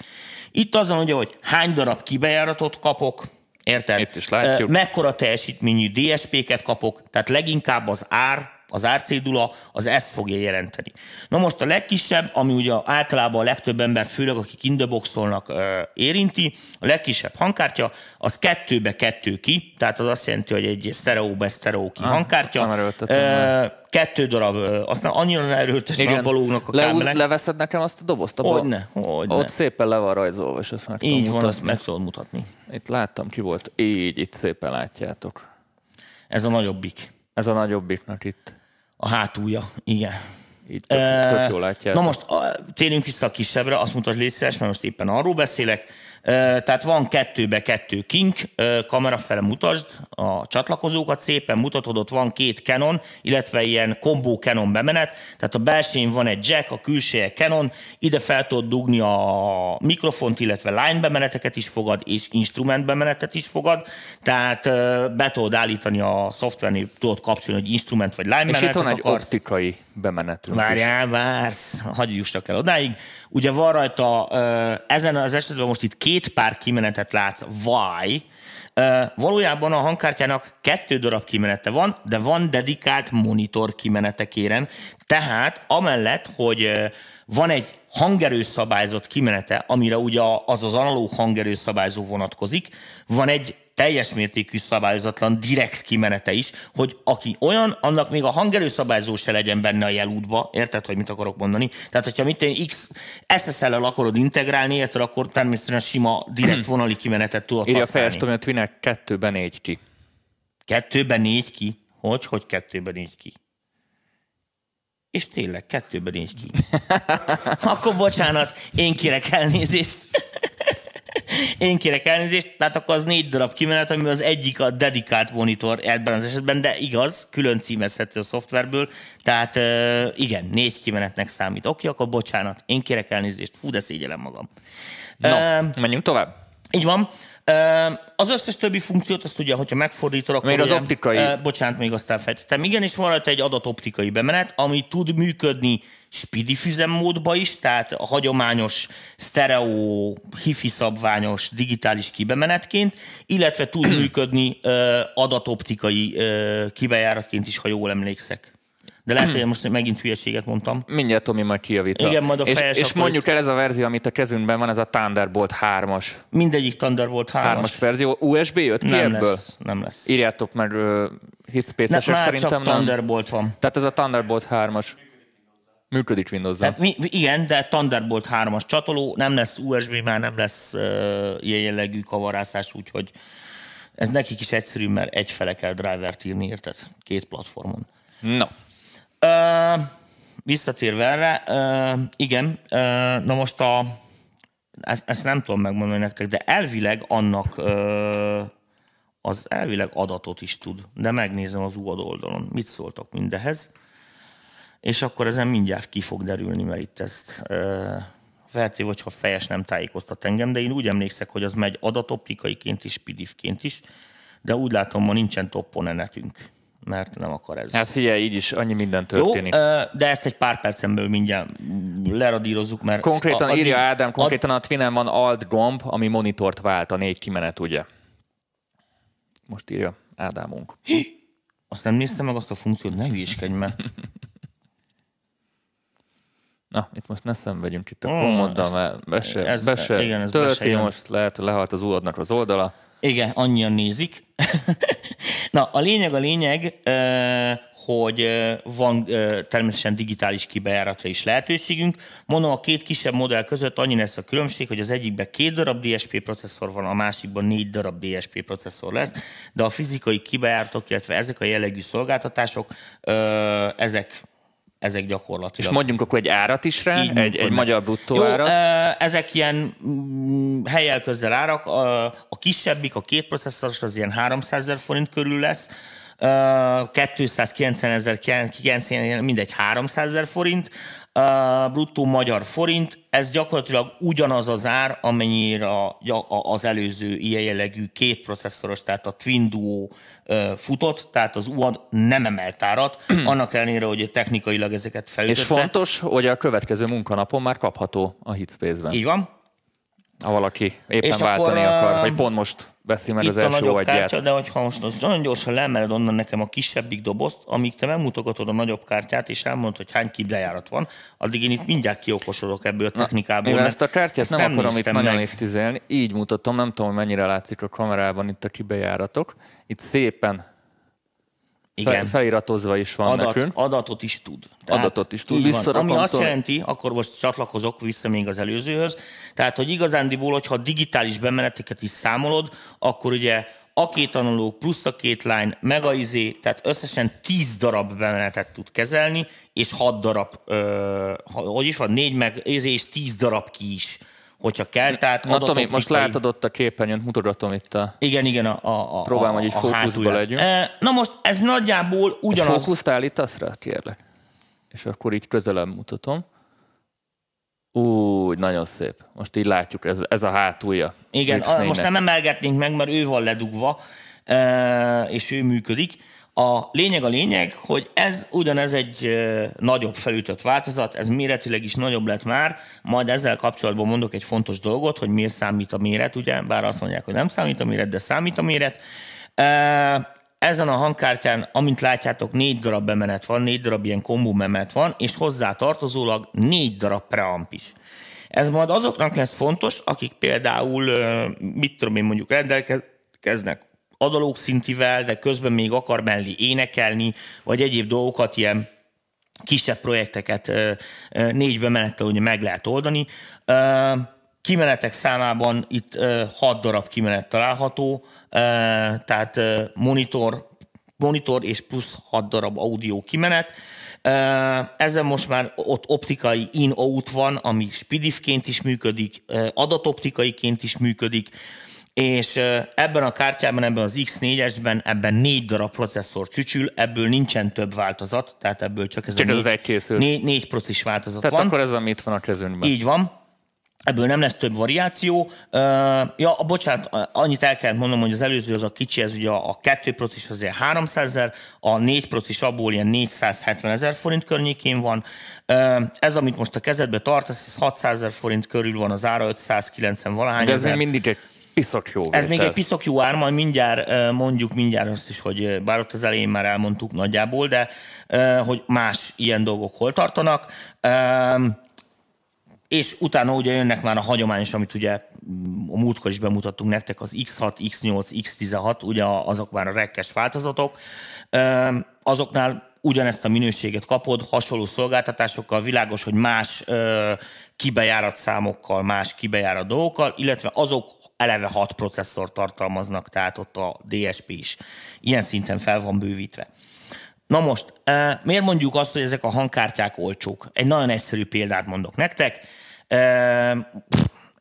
Itt azon ugye, hogy hány darab kibejáratot kapok, Érted? Itt is látjuk. Mekkora teljesítményű DSP-ket kapok, tehát leginkább az ár, az árcédula, az ezt fogja jelenteni. Na most a legkisebb, ami ugye általában a legtöbb ember, főleg akik indeboxolnak érinti, a legkisebb hangkártya, az kettőbe kettő ki, tehát az azt jelenti, hogy egy sztereóbe sztereó ki ah, hangkártya. Kettő darab, aztán annyira erőltes balógnak a kábelek. Leveszed nekem azt a dobozt? Hogyne, hogyne. Ott szépen le van rajzolva, és azt meg Így van, mutatni. azt meg tudod mutatni. Itt láttam, ki volt. Így, itt szépen látjátok. Ez a nagyobbik. Ez a nagyobbiknak itt. A hátulja, igen. Itt tök, tök jól látjátok. Na most térjünk vissza a kisebbre, azt mutasd légy mert most éppen arról beszélek. Tehát van kettőbe kettő kink, kamera fele mutasd a csatlakozókat, szépen mutatod, ott van két Canon, illetve ilyen kombó Canon bemenet, tehát a belsején van egy jack, a külseje Canon, ide fel tudod dugni a mikrofont, illetve line bemeneteket is fogad, és instrument bemenetet is fogad, tehát be tudod állítani a szoftvernél, tudod kapcsolni, hogy instrument vagy line bemenetet És itt van egy akarsz. optikai bemenetünk Várjál, vársz, hagyj jussak el odáig. Ugye van rajta, ezen az esetben most itt két pár kimenetet látsz, why, Valójában a hangkártyának kettő darab kimenete van, de van dedikált monitor kimenete, kérem. Tehát amellett, hogy van egy hangerőszabályzott kimenete, amire ugye az az analóg hangerőszabályzó vonatkozik, van egy teljes mértékű szabályozatlan direkt kimenete is, hogy aki olyan, annak még a hangerőszabályzó se legyen benne a jelútba, érted, hogy mit akarok mondani? Tehát, hogyha mit én X SSL-el akarod integrálni, érted, akkor természetesen sima direkt vonali kimenetet tudod Írja használni. Írja a Twinek kettőben négy ki. Kettőben négy ki? Hogy? Hogy kettőben négy ki? És tényleg, kettőben négy ki. [LAUGHS] Akkor bocsánat, én kérek elnézést. Én kérek elnézést, tehát akkor az négy darab kimenet, ami az egyik a dedikált monitor ebben az esetben, de igaz, külön címezhető a szoftverből, tehát igen, négy kimenetnek számít. Oké, akkor bocsánat, én kérek elnézést, fú, de szégyelem magam. No, uh, menjünk tovább. Így van. Az összes többi funkciót, azt ugye, hogyha megfordítod, akkor Még az ugye, optikai- bocsánat, még azt elfelejtettem. Igen, és van rajta egy adatoptikai bemenet, ami tud működni speedy üzemmódba is, tehát a hagyományos, stereo, hifi szabványos, digitális kibemenetként, illetve tud működni adatoptikai ö, kibejáratként is, ha jól emlékszek. De lehet, hogy most megint hülyeséget mondtam. Mindjárt Tomi majd kijavítja. Igen, majd a és, és mondjuk el ez a verzió, amit a kezünkben van, ez a Thunderbolt 3-as, Mindegyik Thunderbolt 3 3-as verzió. USB jött ki Nem ebből? lesz, nem lesz. Írjátok meg uh, már szerintem csak nem. Thunderbolt van. Tehát ez a Thunderbolt 3-as. Működik windows mi- igen, de Thunderbolt 3-as csatoló, nem lesz USB, már nem lesz uh, ilyen jellegű kavarászás, úgyhogy ez nekik is egyszerű, mert egyfele kell drivert írni, érted? Két platformon. No. Uh, visszatérve erre, uh, igen, uh, na most a, ezt, ezt nem tudom megmondani nektek, de elvileg annak uh, az elvileg adatot is tud, de megnézem az UAD oldalon, mit szóltak mindehez, és akkor ezen mindjárt ki fog derülni, mert itt ezt uh, feltéve, hogyha fejes nem tájékoztat engem, de én úgy emlékszek, hogy az megy adatoptikaiként is, pidifként is, de úgy látom, ma nincsen toppon netünk, mert nem akar ez. Hát figyelj, így is annyi minden Jó, történik. ö, de ezt egy pár percen belül mindjárt leradírozzuk, mert... Konkrétan a- addig- írja Ádám, konkrétan a Twinen van Alt gomb, ami monitort vált, a négy kimenet, ugye? Most írja Ádámunk. [GASPS] Azt nem néztem meg azt a funkciót, ne hülyéskedj már. [LAUGHS] Na, itt most ne szenvedjünk itt a Ó, kommoddal, ezt- mert be se, ez- be se igen, ez be se tölti, jön. most lehet, hogy lehalt az uadnak az oldala. Igen, annyian nézik. [LAUGHS] Na, a lényeg a lényeg, hogy van természetesen digitális kibejáratra is lehetőségünk. Mondom, a két kisebb modell között annyi lesz a különbség, hogy az egyikben két darab DSP processzor van, a másikban négy darab DSP processzor lesz, de a fizikai kibejáratok, illetve ezek a jellegű szolgáltatások, ö, ezek ezek És gyakorlatilag. mondjunk akkor egy árat is rá, Így egy, egy magyar bruttó Jó, árat. ezek ilyen mm, helyel közel árak. A, a kisebbik, a két processzoros, az ilyen 300 ezer forint körül lesz. Ö, 290 ezer, 90, mindegy 300 ezer forint. Bruttó magyar forint. Ez gyakorlatilag ugyanaz az ár, amennyire az előző ilyen jellegű két processzoros, tehát a Twin Duo futott, tehát az UAD nem emelt árat, [CLEARS THROAT] annak ellenére, hogy technikailag ezeket És felütötte. fontos, hogy a következő munkanapon már kapható a Hitspace-ben. Így van. Ha valaki éppen És váltani akkor, akar, vagy pont most veszi meg Itt az a első nagyobb agyát. kártya, de hogyha most az nagyon gyorsan leemeled onnan nekem a kisebbik dobozt, amíg te megmutogatod a nagyobb kártyát, és elmondod, hogy hány kiblejárat van, addig én itt mindjárt kiokosodok ebből a technikából. Mert ezt a kártyát ezt nem, akarom itt nagyon tüzelni, így mutatom, nem tudom, mennyire látszik a kamerában itt a kibejáratok. Itt szépen Igen. feliratozva is van Adat, nekünk. adatot is tud. Adatot is tud. van. Ami azt jelenti, akkor most csatlakozok vissza még az előzőhöz, tehát, hogy igazándiból, hogyha digitális bemeneteket is számolod, akkor ugye a két analóg plusz a két line, meg a izé, tehát összesen 10 darab bemenetet tud kezelni, és 6 darab, ö, hogy is van, 4 meg izé, és 10 darab ki is, hogyha kell. Tehát Na Tomi, most látod ott a képernyőn, mutogatom itt a Igen, igen, a, a, a, Próbálom, hogy így fókuszba legyünk. E, Na most ez nagyjából ugyanaz. Fókuszt állítasz rá, kérlek. És akkor így közelebb mutatom. Úgy, nagyon szép. Most így látjuk, ez, ez a hátulja. Igen, a, X4-nek. most nem emelgetnénk meg, mert ő van ledugva, e, és ő működik. A lényeg a lényeg, hogy ez ugyanez egy nagyobb felütött változat, ez méretileg is nagyobb lett már, majd ezzel kapcsolatban mondok egy fontos dolgot, hogy miért számít a méret, ugye, bár azt mondják, hogy nem számít a méret, de számít a méret. Ezen a hangkártyán, amint látjátok, négy darab bemenet van, négy darab ilyen kombó bemenet van, és hozzá tartozólag négy darab preamp is. Ez majd azoknak lesz fontos, akik például, mit tudom én mondjuk, rendelkeznek adalók szintivel, de közben még akar mellé énekelni, vagy egyéb dolgokat, ilyen kisebb projekteket ö, ö, négy bemenettel ugye meg lehet oldani. Kimenetek számában itt hat darab kimenet található, tehát monitor, monitor és plusz hat darab audio kimenet. Ezen most már ott optikai in-out van, ami spidifként is működik, adatoptikaiként is működik, és ebben a kártyában, ebben az X4-esben, ebben négy darab processzor csücsül, ebből nincsen több változat, tehát ebből csak ez Csak a négy, az egy készült. négy, négy procis változat Tehát van. akkor ez, ami itt van a kezünkben. Így van. Ebből nem lesz több variáció. Ja, bocsánat, annyit el kell mondom, hogy az előző az a kicsi, ez ugye a, 2 procis az ilyen 300 ezer, a 4 procis abból ilyen 470 ezer forint környékén van. Ez, amit most a kezedbe tartasz, ez 600 ezer forint körül van, az ára 590 valahány De ez még mindig egy piszok jó Ez még vétel. egy piszok jó ár, majd mindjárt mondjuk mindjárt azt is, hogy bár ott az elején már elmondtuk nagyjából, de hogy más ilyen dolgok hol tartanak. És utána ugye jönnek már a hagyományos, amit ugye mm, a múltkor is bemutattunk nektek, az X6, X8, X16, ugye azok már a rekkes változatok. Azoknál ugyanezt a minőséget kapod, hasonló szolgáltatásokkal, világos, hogy más ö, kibejárat számokkal, más kibejárat dolgokkal, illetve azok eleve 6 processzor tartalmaznak, tehát ott a DSP is ilyen szinten fel van bővítve. Na most, eh, miért mondjuk azt, hogy ezek a hangkártyák olcsók? Egy nagyon egyszerű példát mondok nektek. Eh,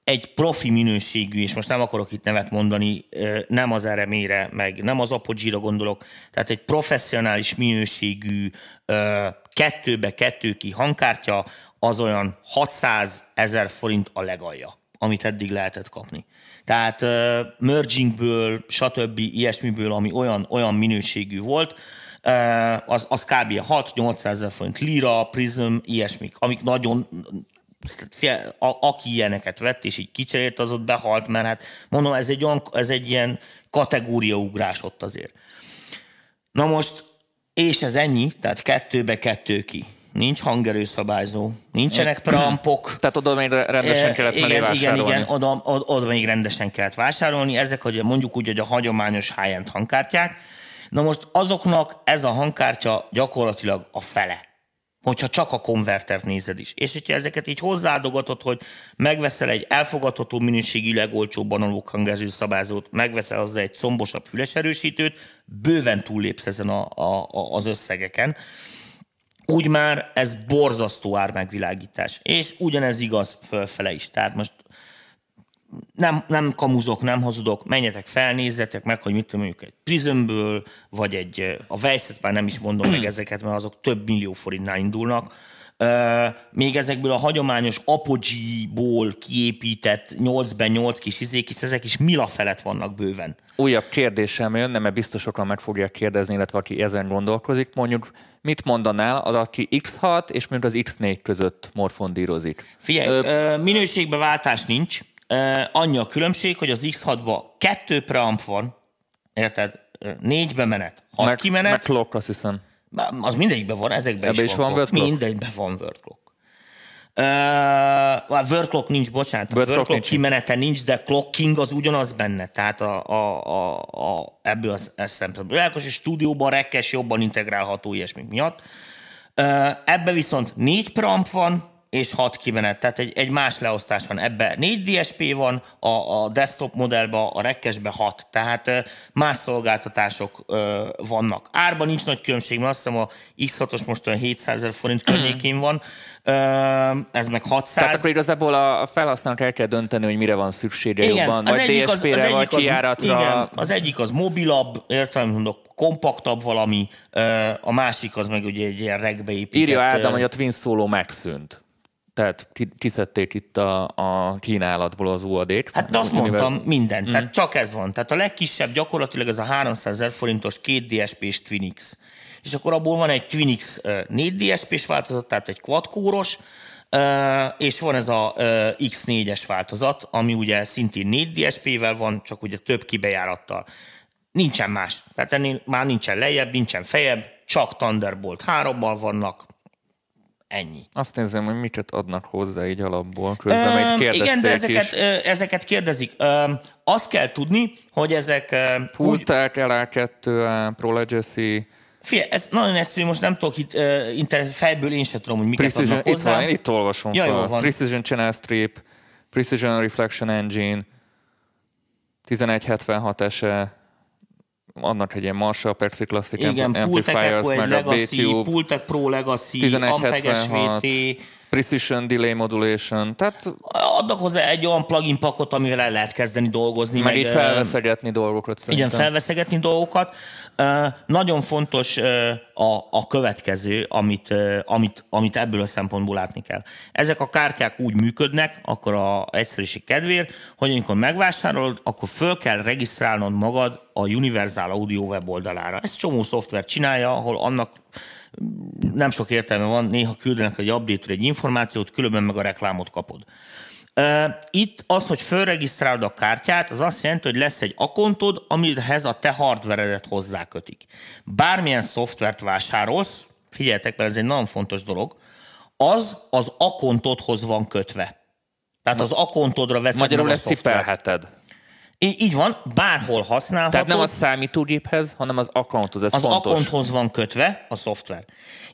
Egy profi minőségű, és most nem akarok itt nevet mondani, eh, nem az RME-re, meg nem az Apogee-ra gondolok, tehát egy professzionális minőségű kettőbe kettő ki hangkártya, az olyan 600 ezer forint a legalja, amit eddig lehetett kapni. Tehát uh, mergingből, stb. ilyesmiből, ami olyan, olyan minőségű volt, uh, az, az kb. 6-800 ezer forint lira, prism, ilyesmik, amik nagyon a, aki ilyeneket vett, és így kicserélt, az ott behalt, mert hát mondom, ez egy, olyan, ez egy ilyen kategóriaugrás ott azért. Na most, és ez ennyi, tehát kettőbe kettő ki. Nincs hangerőszabályzó, nincsenek preampok, [CLEARS THROAT] Tehát oda még rendesen kellett igen, igen, vásárolni. igen, oda, oda, oda még rendesen kellett vásárolni. Ezek hogy mondjuk úgy, hogy a hagyományos high-end hangkártyák. Na most azoknak ez a hangkártya gyakorlatilag a fele. Hogyha csak a konvertert nézed is. És hogyha ezeket így hozzáadogatod, hogy megveszel egy elfogadható minőségű legolcsóbb analóg hangerő szabályzót, megveszel hozzá egy combosabb füles erősítőt, bőven túllépsz ezen a, a, a, az összegeken úgy már ez borzasztó ármegvilágítás. És ugyanez igaz fölfele is. Tehát most nem, nem kamuzok, nem hazudok, menjetek fel, nézzetek meg, hogy mit mondjuk egy Prismből, vagy egy, a Vejszet már nem is mondom meg ezeket, mert azok több millió forintnál indulnak. Még ezekből a hagyományos Apogee-ból kiépített 8 8 kis izék is, ezek is mila felett vannak bőven. Újabb kérdésem jönne, mert biztos sokan meg fogják kérdezni, illetve aki ezen gondolkozik. Mondjuk, mit mondanál az, aki X6 és mondjuk az X4 között morfondírozik? Figyelj, ö, minőségbe váltás nincs. Annyi a különbség, hogy az X6-ba kettő preamp van, érted? Négybe menet, hat meg, kimenet, meg clock, azt hiszem. Az mindegyikben van, ezekben Ebbe is, is van, van clock. word clock? Mindegyikben van word clock. Uh, word clock nincs, bocsánat. Word Word, clock clock nincs. kimenete nincs, de clocking az ugyanaz benne. Tehát a, a, a, a, ebből az, ez szempontból. Világos, és stúdióban rekkes jobban integrálható ilyesmik miatt. Uh, ebbe viszont négy preamp van, és hat kimenet, tehát egy, egy más leosztás van. Ebbe négy DSP van, a, a desktop modellben, a rekkesbe hat, tehát ö, más szolgáltatások ö, vannak. Árban nincs nagy különbség, mert azt hiszem a X6-os most olyan 700 ezer forint környékén van, ö, ez meg 600. Tehát akkor igazából a felhasználónak el kell dönteni, hogy mire van szüksége jobban, az vagy DSP-re, vagy kijáratra. igen, az egyik az mobilabb, értelem mondok, kompaktabb valami, a másik az meg ugye egy ilyen regbe épített. Írja Ádám, hogy a Twin Solo megszűnt. Tehát ki- kiszedték itt a, a kínálatból az UAD-t. Hát de azt Mivel- mondtam, minden. Mm. Tehát csak ez van. Tehát a legkisebb gyakorlatilag ez a 300 ezer forintos két DSP-s Twinix. És akkor abból van egy Twinix ö, 4 DSP-s változat, tehát egy quad-kóros, ö, és van ez a ö, X4-es változat, ami ugye szintén 4 DSP-vel van, csak ugye több kibejárattal. Nincsen más. Tehát ennél már nincsen lejjebb, nincsen fejebb, csak Thunderbolt 3-mal vannak, ennyi. Azt nézem, hogy miket adnak hozzá így alapból. Közben még Öm, kérdezték Igen, de ezeket, is. ö, ezeket kérdezik. Öm, Azt kell tudni, hogy ezek ö, úgy, Pulták, LA2, Pro Legacy, Figyelj, ez nagyon egyszerű, most nem tudok itt uh, internet, fejből én sem tudom, hogy miket Precision, adnak itt hozzá. van, én itt olvasom Ja, fel. van. Precision Channel Strip, Precision Reflection Engine, 1176 SE, annak egy ilyen Marshall Percy Classic Igen, Pultec Amplifiers, Echo egy Legacy, Pultec Pro Legacy, Ampeg 1176, SVT, Precision Delay Modulation, tehát adnak hozzá egy olyan plugin pakot, amivel el lehet kezdeni dolgozni. Meg, meg így felveszegetni dolgokat szerintem. igen, felveszegetni dolgokat. Nagyon fontos a, a következő, amit, amit, amit ebből a szempontból látni kell. Ezek a kártyák úgy működnek, akkor a egyszerűség kedvéért, hogy amikor megvásárolod, akkor föl kell regisztrálnod magad a Universal Audio weboldalára. Ezt csomó szoftver csinálja, ahol annak nem sok értelme van, néha küldenek egy update egy információt, különben meg a reklámot kapod. Itt az, hogy fölregisztrálod a kártyát, az azt jelenti, hogy lesz egy akontod, amihez a te hardveredet hozzákötik. Bármilyen szoftvert vásárolsz, figyeljetek, mert ez egy nagyon fontos dolog, az az akontodhoz van kötve. Tehát az akontodra veszed Magyarul ezt cipelheted. Í- Így van, bárhol használhatod. Tehát nem a számítógéphez, hanem az accounthoz, ez az fontos. akonthoz van kötve a szoftver.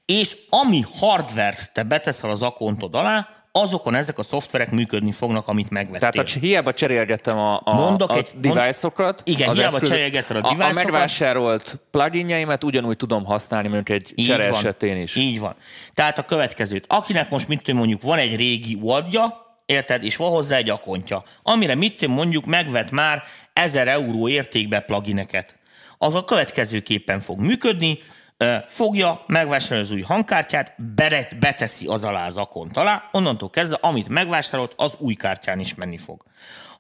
És ami hardware te beteszel az akontod alá, azokon ezek a szoftverek működni fognak, amit megvettél. Tehát a, hiába cserélgettem a, a, Mondok a egy- device-okat. Igen, az hiába eszköz- cserélgetted a A, a device-okat. megvásárolt pluginjeimet ugyanúgy tudom használni, mint egy csere van. esetén is. Így van. Tehát a következőt. Akinek most mit tudom, mondjuk van egy régi UAD-ja, érted, és van hozzá egy akontja, amire mit mondjuk megvet már 1000 euró értékbe plugineket. Az a következőképpen fog működni, fogja, megvásárolja az új hangkártyát, beret, beteszi az alá az akont alá, onnantól kezdve, amit megvásárolt, az új kártyán is menni fog.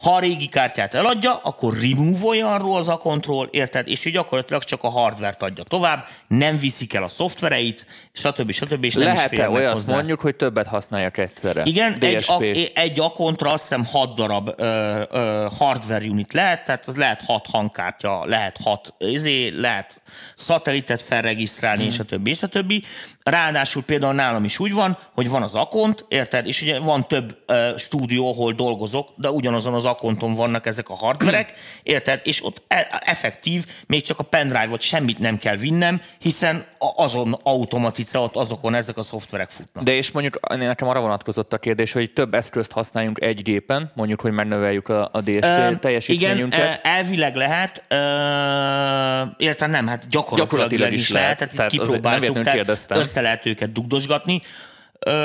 Ha a régi kártyát eladja, akkor remove arról az akontról, érted? És így gyakorlatilag csak a hardvert adja tovább, nem viszik el a szoftvereit, stb. stb. és Lehet-e olyat hozzá. mondjuk, hogy többet használjak egyszerre? Igen, egy, DSP. a, egy akontra azt hiszem 6 darab ö, ö, hardware unit lehet, tehát az lehet 6 hangkártya, lehet 6 izé, lehet szatelitet felregisztrálni, és a többi, és a többi. Ráadásul például nálam is úgy van, hogy van az akont, érted, és ugye van több ö, stúdió, ahol dolgozok, de ugyanazon az akonton vannak ezek a hardverek, [CLEARS THROAT] érted, és ott e- effektív, még csak a pendrive-ot semmit nem kell vinnem, hiszen azon automatizált azokon ezek a szoftverek futnak. De és mondjuk nekem arra vonatkozott a kérdés, hogy több eszközt használjunk egy gépen, mondjuk, hogy megnöveljük a, a DSP Ö, teljesítményünket. Igen, elvileg lehet, ö, illetve nem, hát gyakorlatilag, Gyakorlatilag is is lehet, lehet, tehát, tehát kipróbáltuk, tehát kérdeztem. össze lehet őket dugdosgatni.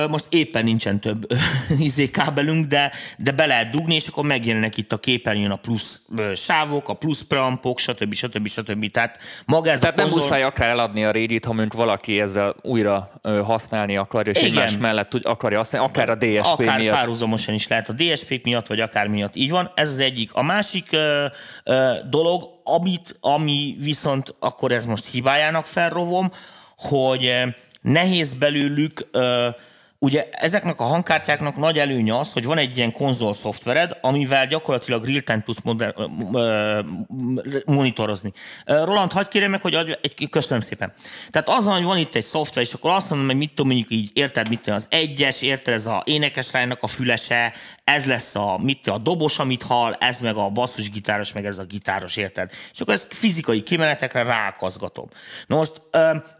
Most éppen nincsen több [LAUGHS] izé kábelünk, de, de be lehet dugni, és akkor megjelenek itt a képernyőn a plusz sávok, a plusz preampok, stb. stb. stb. Tehát maga ez Tehát a nem konzol... muszáj akár eladni a régit, ha mondjuk valaki ezzel újra használni akarja, és Igen. egymás mellett tud, akarja használni, akár a DSP akár miatt. párhuzamosan is lehet a DSP miatt, vagy akár miatt. Így van, ez az egyik. A másik ö, ö, dolog, amit, ami viszont akkor ez most hibájának felrovom, hogy nehéz belőlük ö, Ugye ezeknek a hangkártyáknak nagy előnye az, hogy van egy ilyen konzol szoftvered, amivel gyakorlatilag real-time tudsz monitorozni. Roland, hagyd kérjem meg, hogy adj egy, köszönöm szépen. Tehát az, hogy van itt egy szoftver, és akkor azt mondom, hogy mit tudom, mondjuk így, érted, mit tudom, az egyes, érted, ez a énekesránynak a fülese, ez lesz a, mit a dobos, amit hall, ez meg a basszusgitáros, meg ez a gitáros, érted? És akkor ezt fizikai kimenetekre rákazgatom. Na most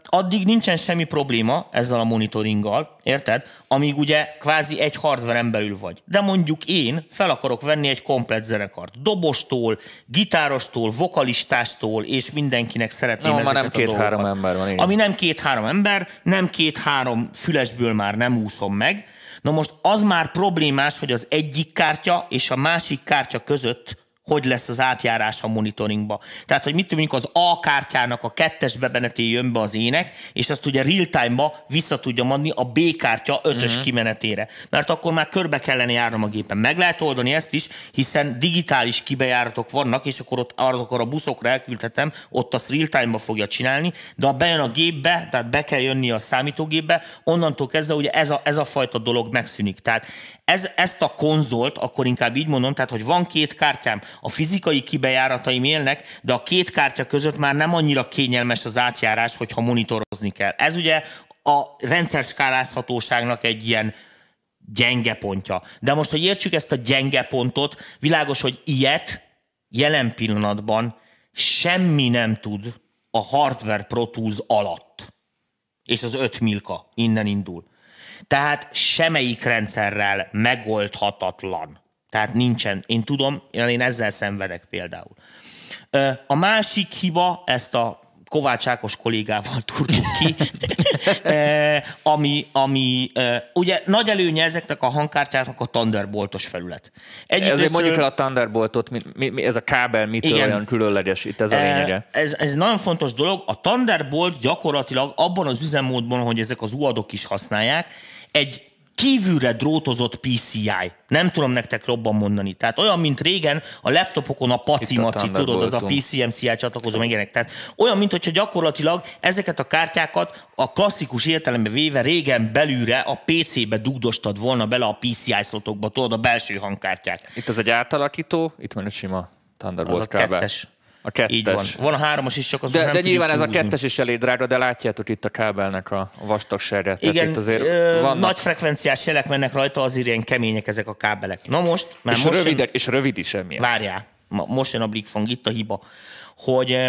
addig nincsen semmi probléma ezzel a monitoringgal, érted? Amíg ugye kvázi egy hardveren belül vagy. De mondjuk én fel akarok venni egy komplet zenekart. Dobostól, gitárostól, vokalistástól, és mindenkinek szeretném már ezeket nem két-három ember van, igen. Ami nem két-három ember, nem két-három fülesből már nem úszom meg. Na most az már problémás, hogy az egyik kártya és a másik kártya között hogy lesz az átjárás a monitoringba. Tehát, hogy mit tudjuk, az A kártyának a kettes bemeneté jön be az ének, és azt ugye real time-ba vissza tudja adni a B kártya ötös uh-huh. kimenetére. Mert akkor már körbe kellene járnom a gépen. Meg lehet oldani ezt is, hiszen digitális kibejáratok vannak, és akkor ott azokra a buszokra elküldhetem, ott azt real time-ba fogja csinálni, de ha bejön a gépbe, tehát be kell jönni a számítógépbe, onnantól kezdve ugye ez a, ez a fajta dolog megszűnik. Tehát ez, ezt a konzolt, akkor inkább így mondom, tehát hogy van két kártyám, a fizikai kibejárataim élnek, de a két kártya között már nem annyira kényelmes az átjárás, hogyha monitorozni kell. Ez ugye a rendszer skálázhatóságnak egy ilyen gyenge pontja. De most, hogy értsük ezt a gyenge pontot, világos, hogy ilyet jelen pillanatban semmi nem tud a hardware Pro alatt. És az 5 milka innen indul. Tehát semmelyik rendszerrel megoldhatatlan. Tehát nincsen. Én tudom, én ezzel szenvedek például. A másik hiba, ezt a Kovács Ákos kollégával túrtuk ki, [LAUGHS] ami, ami ugye nagy előnye ezeknek a hangkártyáknak a Thunderboltos felület. Egyik Ezért mondjuk el a Thunderboltot, mi, mi, mi, ez a kábel mitől igen, olyan különleges, itt ez a lényege. Ez, ez nagyon fontos dolog. A Thunderbolt gyakorlatilag abban az üzemmódban, hogy ezek az UAD-ok is használják, egy kívülre drótozott PCI. Nem tudom nektek robban mondani. Tehát olyan, mint régen a laptopokon a pacimaci, tudod, az a PCMCI csatlakozó megjelennek. Tehát olyan, mint hogyha gyakorlatilag ezeket a kártyákat a klasszikus értelemben véve régen belülre a PC-be dugdostad volna bele a PCI szlotokba, tudod, a belső hangkártyák. Itt az egy átalakító, itt van egy sima Thunderbolt az a kábel. kettes. A kettes. Így van. Van a hármas is, csak az De, nem de nyilván ez a kettes is elég drága, de látjátok itt a kábelnek a vastagságát. Igen, itt azért ö, vannak... nagy frekvenciás jelek mennek rajta, azért ilyen kemények ezek a kábelek. Na most, már és, most rövid, jön, és rövid is emiatt. Várjál, most jön a Blickfang, itt a hiba, hogy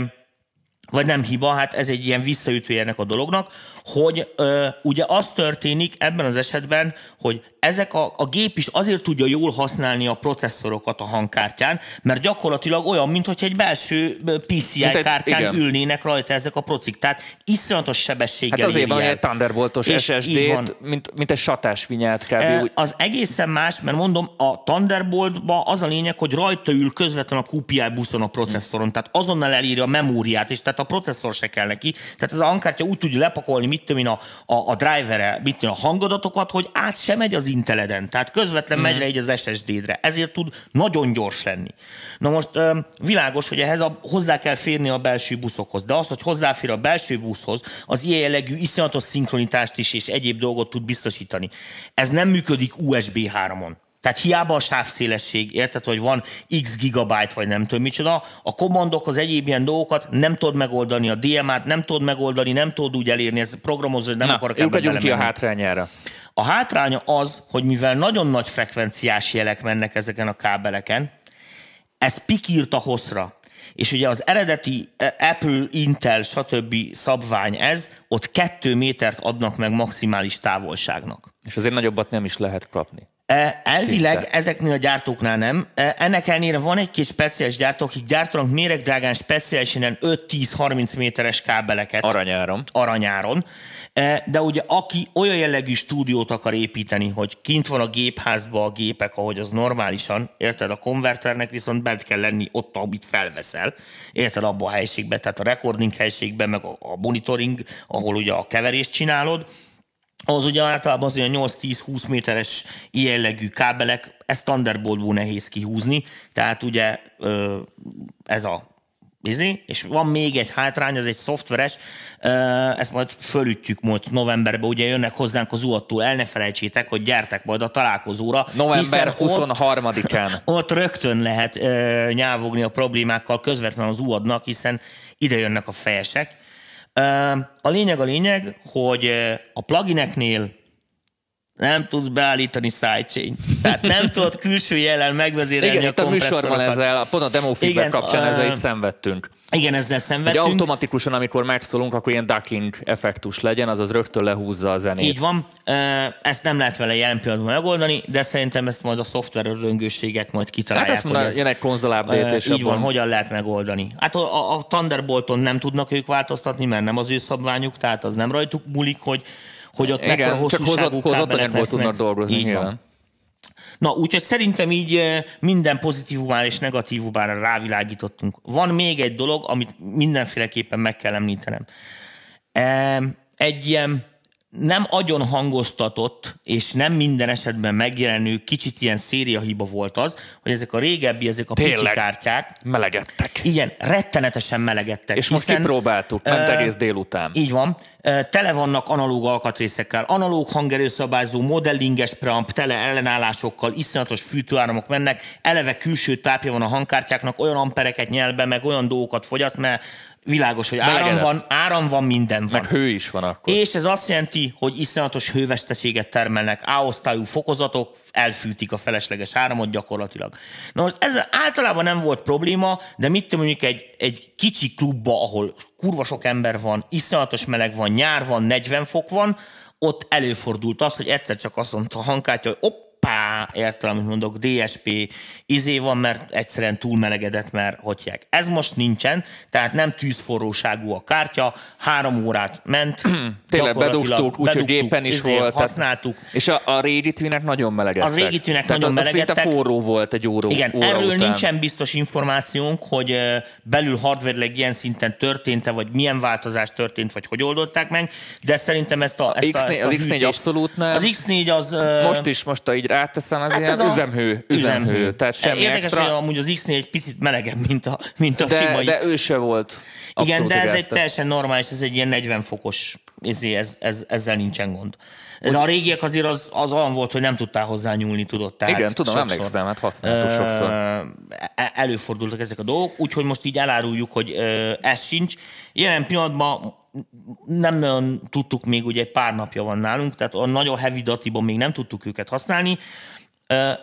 vagy nem hiba, hát ez egy ilyen visszaütője ennek a dolognak, hogy ö, ugye az történik ebben az esetben, hogy ezek a, a gép is azért tudja jól használni a processzorokat a hangkártyán, mert gyakorlatilag olyan, mintha egy belső PCI egy, kártyán igen. ülnének rajta ezek a procik. Tehát iszonyatos sebességgel Hát azért van egy Thunderboltos SSD-t, mint, mint egy satásvinyát kb. E, az egészen más, mert mondom, a Thunderboltban az a lényeg, hogy rajta ül közvetlenül a QPI buszon a processzoron, tehát azonnal elírja a memóriát, és tehát a processzor se kell neki. Tehát ez a hangkártya úgy tudja lepakolni, mit tudom én, a, a, a drivere, mit tudom, a hangadatokat, hogy át sem megy az Inteleden, tehát közvetlen mm. megy le így az SSD-re. Ezért tud nagyon gyors lenni. Na most világos, hogy ehhez a, hozzá kell férni a belső buszokhoz, de az, hogy hozzáfér a belső buszhoz, az ilyen jellegű iszonyatos szinkronitást is és egyéb dolgot tud biztosítani. Ez nem működik USB 3-on. Tehát hiába a sávszélesség, érted, hogy van x gigabyte, vagy nem tudom micsoda, a kommandok, az egyéb ilyen dolgokat nem tudod megoldani, a DMA-t nem tudod megoldani, nem tudod úgy elérni, ez programozó, nem Na, akarok ebben ki a hátrányára. A hátránya az, hogy mivel nagyon nagy frekvenciás jelek mennek ezeken a kábeleken, ez pikírt a hosszra. És ugye az eredeti e, Apple, Intel, stb. szabvány ez, ott kettő métert adnak meg maximális távolságnak. És azért nagyobbat nem is lehet kapni. Elvileg Szinte. ezeknél a gyártóknál nem. Ennek ellenére van egy kis speciális gyártó, akik gyártanak méregdrágán speciálisan 5-10-30 méteres kábeleket. Aranyáron. Aranyáron. De ugye aki olyan jellegű stúdiót akar építeni, hogy kint van a gépházba a gépek, ahogy az normálisan, érted, a konverternek viszont bent kell lenni ott, amit felveszel, érted, abba a helységbe, tehát a recording helységben, meg a monitoring, ahol ugye a keverést csinálod, az ugye általában az olyan 8-10-20 méteres jellegű kábelek, ezt Thunderboltból nehéz kihúzni, tehát ugye ez a Bizi, és van még egy hátrány, az egy szoftveres, ezt majd fölütjük majd novemberben, ugye jönnek hozzánk az uattól, el ne felejtsétek, hogy gyertek majd a találkozóra. November 23-án. Ott, [LAUGHS] ott rögtön lehet nyávogni a problémákkal közvetlenül az uadnak, hiszen ide jönnek a fejesek. A lényeg a lényeg, hogy a plugineknél nem tudsz beállítani sidechain. Tehát nem tudod külső jelen megvezérelni Igen, a itt a műsorban ezzel, pont a demo feedback kapcsán ezzel itt szenvedtünk. Igen, ezzel szenvedtünk. Hogy automatikusan, amikor megszólunk, akkor ilyen ducking effektus legyen, azaz rögtön lehúzza a zenét. Így van. Ezt nem lehet vele jelen pillanatban megoldani, de szerintem ezt majd a szoftver öröngőségek majd kitalálják. Hát ezt mondja, jön egy konzol update, és Így abban... van, hogyan lehet megoldani. Hát a, a Thunderbolton nem tudnak ők változtatni, mert nem az ő szabványuk, tehát az nem rajtuk múlik, hogy hogy ott mekkora hosszúságú kábelek tudnak dolgozni. Így nyilván. van. Na, úgyhogy szerintem így eh, minden pozitívumára és negatívumára rávilágítottunk. Van még egy dolog, amit mindenféleképpen meg kell említenem. Egy ilyen nem agyon hangoztatott, és nem minden esetben megjelenő, kicsit ilyen szériahiba volt az, hogy ezek a régebbi, ezek a Tényleg, pici kártyák. melegedtek. Igen, rettenetesen melegedtek. És most kipróbáltuk, ment egész délután. Így van. Tele vannak analóg alkatrészekkel, analóg hangerőszabályzó, modellinges preamp, tele ellenállásokkal, iszonyatos fűtőáramok mennek, eleve külső tápja van a hangkártyáknak, olyan ampereket nyel be, meg olyan dolgokat fogyaszt, mert világos, hogy áram van, áram van, minden van. Meg hő is van akkor. És ez azt jelenti, hogy iszonyatos hőveszteséget termelnek, A-osztályú fokozatok, elfűtik a felesleges áramot gyakorlatilag. Na most ez általában nem volt probléma, de mit mondjuk egy, egy kicsi klubba, ahol kurva sok ember van, iszonyatos meleg van, nyár van, 40 fok van, ott előfordult az, hogy egyszer csak azt mondta a hangkártya, hogy op, pá, értem, amit mondok, DSP izé van, mert egyszerűen túlmelegedett, mert hogyják. Ez most nincsen, tehát nem tűzforróságú a kártya, három órát ment. [CLEARS THROAT] Tényleg bedugtuk, úgyhogy gépen is izé, volt. tehát- Használtuk. És a, a régi twinek nagyon melegedtek. A régi twinek tehát nagyon az szinte melegedtek. forró volt egy óra, Igen, óra erről után. nincsen biztos információnk, hogy belül hardware ilyen szinten történt-e, vagy milyen változás történt, vagy hogy oldották meg, de szerintem ezt a, ezt a, X4 ezt a az X4 hűtést- abszolút nem. Az X4 az... Most is, most ha így ráteszem, ez hát ilyen ez a- üzemhő, üzemhő, tehát semmi Érdekes, extra. hogy amúgy az X4 egy picit melegebb, mint a, mint a sima De, de X. ő se volt Igen, de ez egy igazta. teljesen normális, ez egy ilyen 40 fokos, ezé, ez, ez, ezzel nincsen gond. De a régiek azért az, az olyan volt, hogy nem tudtál hozzá nyúlni, tudod. Tehát Igen, tudom, sokszor. emlékszem, hát használtuk sokszor. Ö, e- előfordultak ezek a dolgok, úgyhogy most így eláruljuk, hogy ez sincs. Jelen pillanatban nem nagyon tudtuk még, ugye egy pár napja van nálunk, tehát a nagyon heavy datiban még nem tudtuk őket használni.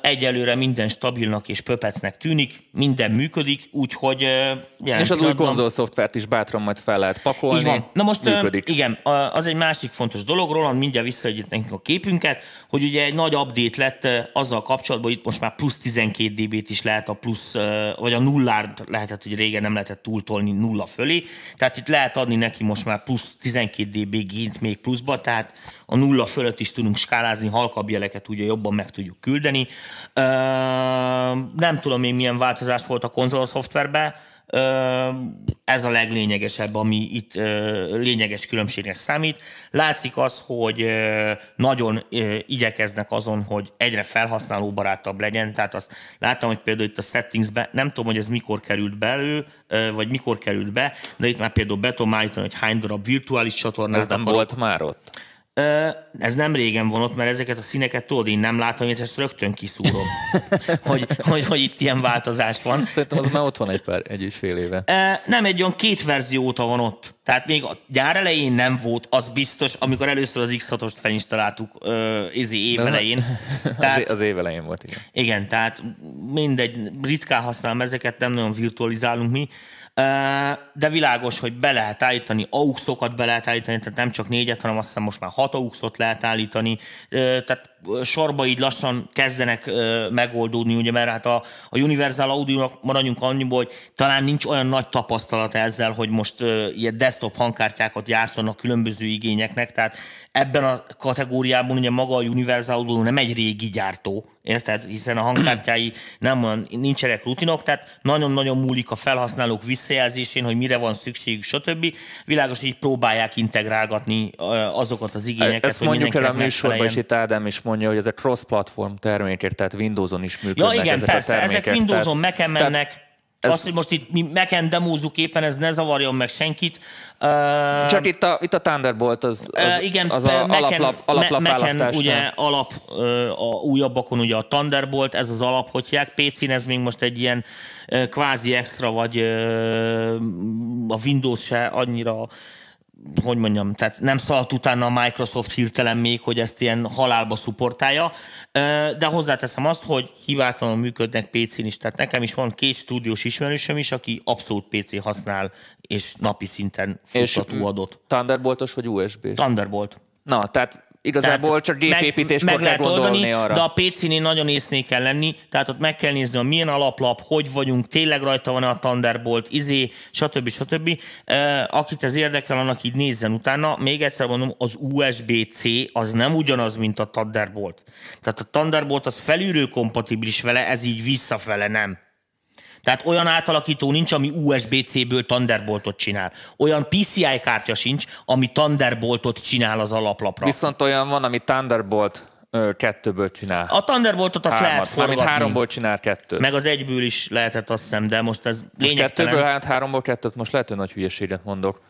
Egyelőre minden stabilnak és pöpecnek tűnik, minden működik, úgyhogy... És az új pillanatban- konzol szoftvert is bátran majd fel lehet pakolni. így van. Na most működik. igen, az egy másik fontos dolog, Roland mindjárt visszaadjuk nekünk a képünket, hogy ugye egy nagy update lett azzal kapcsolatban, hogy itt most már plusz 12 dB-t is lehet a plusz, vagy a nullárt lehetett, hogy régen nem lehetett túltolni nulla fölé, tehát itt lehet adni neki most már plusz 12 dB gént még pluszba, tehát a nulla fölött is tudunk skálázni, halkabb jeleket ugye jobban meg tudjuk küldeni. Nem tudom én milyen változás volt a konzol szoftverben, ez a leglényegesebb, ami itt lényeges különbségnek számít. Látszik az, hogy nagyon igyekeznek azon, hogy egyre felhasználóbarátabb legyen, tehát azt láttam, hogy például itt a settingsbe, nem tudom, hogy ez mikor került belő, vagy mikor került be, de itt már például be tudom állítani, hogy hány darab virtuális csatornát Ez nem akarok. volt már ott? Ez nem régen van ott, mert ezeket a színeket tudod, én nem látom, és ezt rögtön kiszúrom, [LAUGHS] hogy, hogy, hogy itt ilyen változás van. Szerintem az már ott van egy pár, egy és fél éve. Nem egy olyan két verzió óta van ott. Tehát még a gyár elején nem volt, az biztos, amikor először az X6-ost felinstaláltuk ö, izi év az- elején. Az, [LAUGHS] Tehát, az év elején volt, igen. igen, tehát mindegy, ritkán használom ezeket, nem nagyon virtualizálunk mi, de világos, hogy be lehet állítani, AUX-okat be lehet állítani, tehát nem csak négyet, hanem azt hiszem most már hat AUX-ot lehet állítani, tehát sorba így lassan kezdenek megoldódni, ugye, mert hát a, a Universal Audio-nak maradjunk annyiból, hogy talán nincs olyan nagy tapasztalat ezzel, hogy most ilyen desktop hangkártyákat gyártanak különböző igényeknek, tehát ebben a kategóriában ugye maga a Universal Audio nem egy régi gyártó, érted? Hiszen a hangkártyái nem olyan, nincsenek rutinok, tehát nagyon-nagyon múlik a felhasználók visszajelzésén, hogy mire van szükségük, stb. Világos, hogy így próbálják integrálgatni azokat az igényeket, Ezt hogy mondjuk el a műsorban, és itt Ádám is mondja, hogy ezek cross-platform termékek, tehát Windowson is működnek Ja igen, ezek a persze, termékek. ezek Windowson, tehát- Mac-en tehát mennek. Ez- Az, hogy most itt mi Mac-en demózunk éppen, ez ne zavarjon meg senkit. Ö, Csak itt a, itt a Thunderbolt az, az, Ö, igen, az a Mac-en- alaplap, alaplap Mac-en ugye alap, ö, a újabbakon ugye a Thunderbolt, ez az alap, hogy hívják. PC-n ez még most egy ilyen ö, kvázi extra, vagy ö, a Windows se annyira hogy mondjam, tehát nem szaladt utána a Microsoft hirtelen még, hogy ezt ilyen halálba szuportálja, de hozzáteszem azt, hogy hibátlanul működnek PC-n is, tehát nekem is van két stúdiós ismerősöm is, aki abszolút PC használ, és napi szinten futtató adott. Thunderboltos vagy USB-s? Thunderbolt. Na, tehát igazából csak gépépítéskor meg kell lehet gondolni oldani, arra. De a PC-nél nagyon észné kell lenni, tehát ott meg kell nézni, hogy milyen alaplap, hogy vagyunk, tényleg rajta van a Thunderbolt, izé, stb. stb. Akit ez érdekel, annak így nézzen utána. Még egyszer mondom, az USB-C az nem ugyanaz, mint a Thunderbolt. Tehát a Thunderbolt az felülről kompatibilis vele, ez így visszafele nem. Tehát olyan átalakító nincs, ami USB-C-ből Thunderboltot csinál. Olyan PCI kártya sincs, ami Thunderboltot csinál az alaplapra. Viszont olyan van, ami Thunderbolt kettőből csinál. A Thunderboltot azt lehet Hármat. Mármint forgatni. háromból csinál kettőt. Meg az egyből is lehetett, azt hiszem, de most ez Most lényegtelen. kettőből, hát háromból kettőt, most lehet, hogy nagy hülyeséget mondok.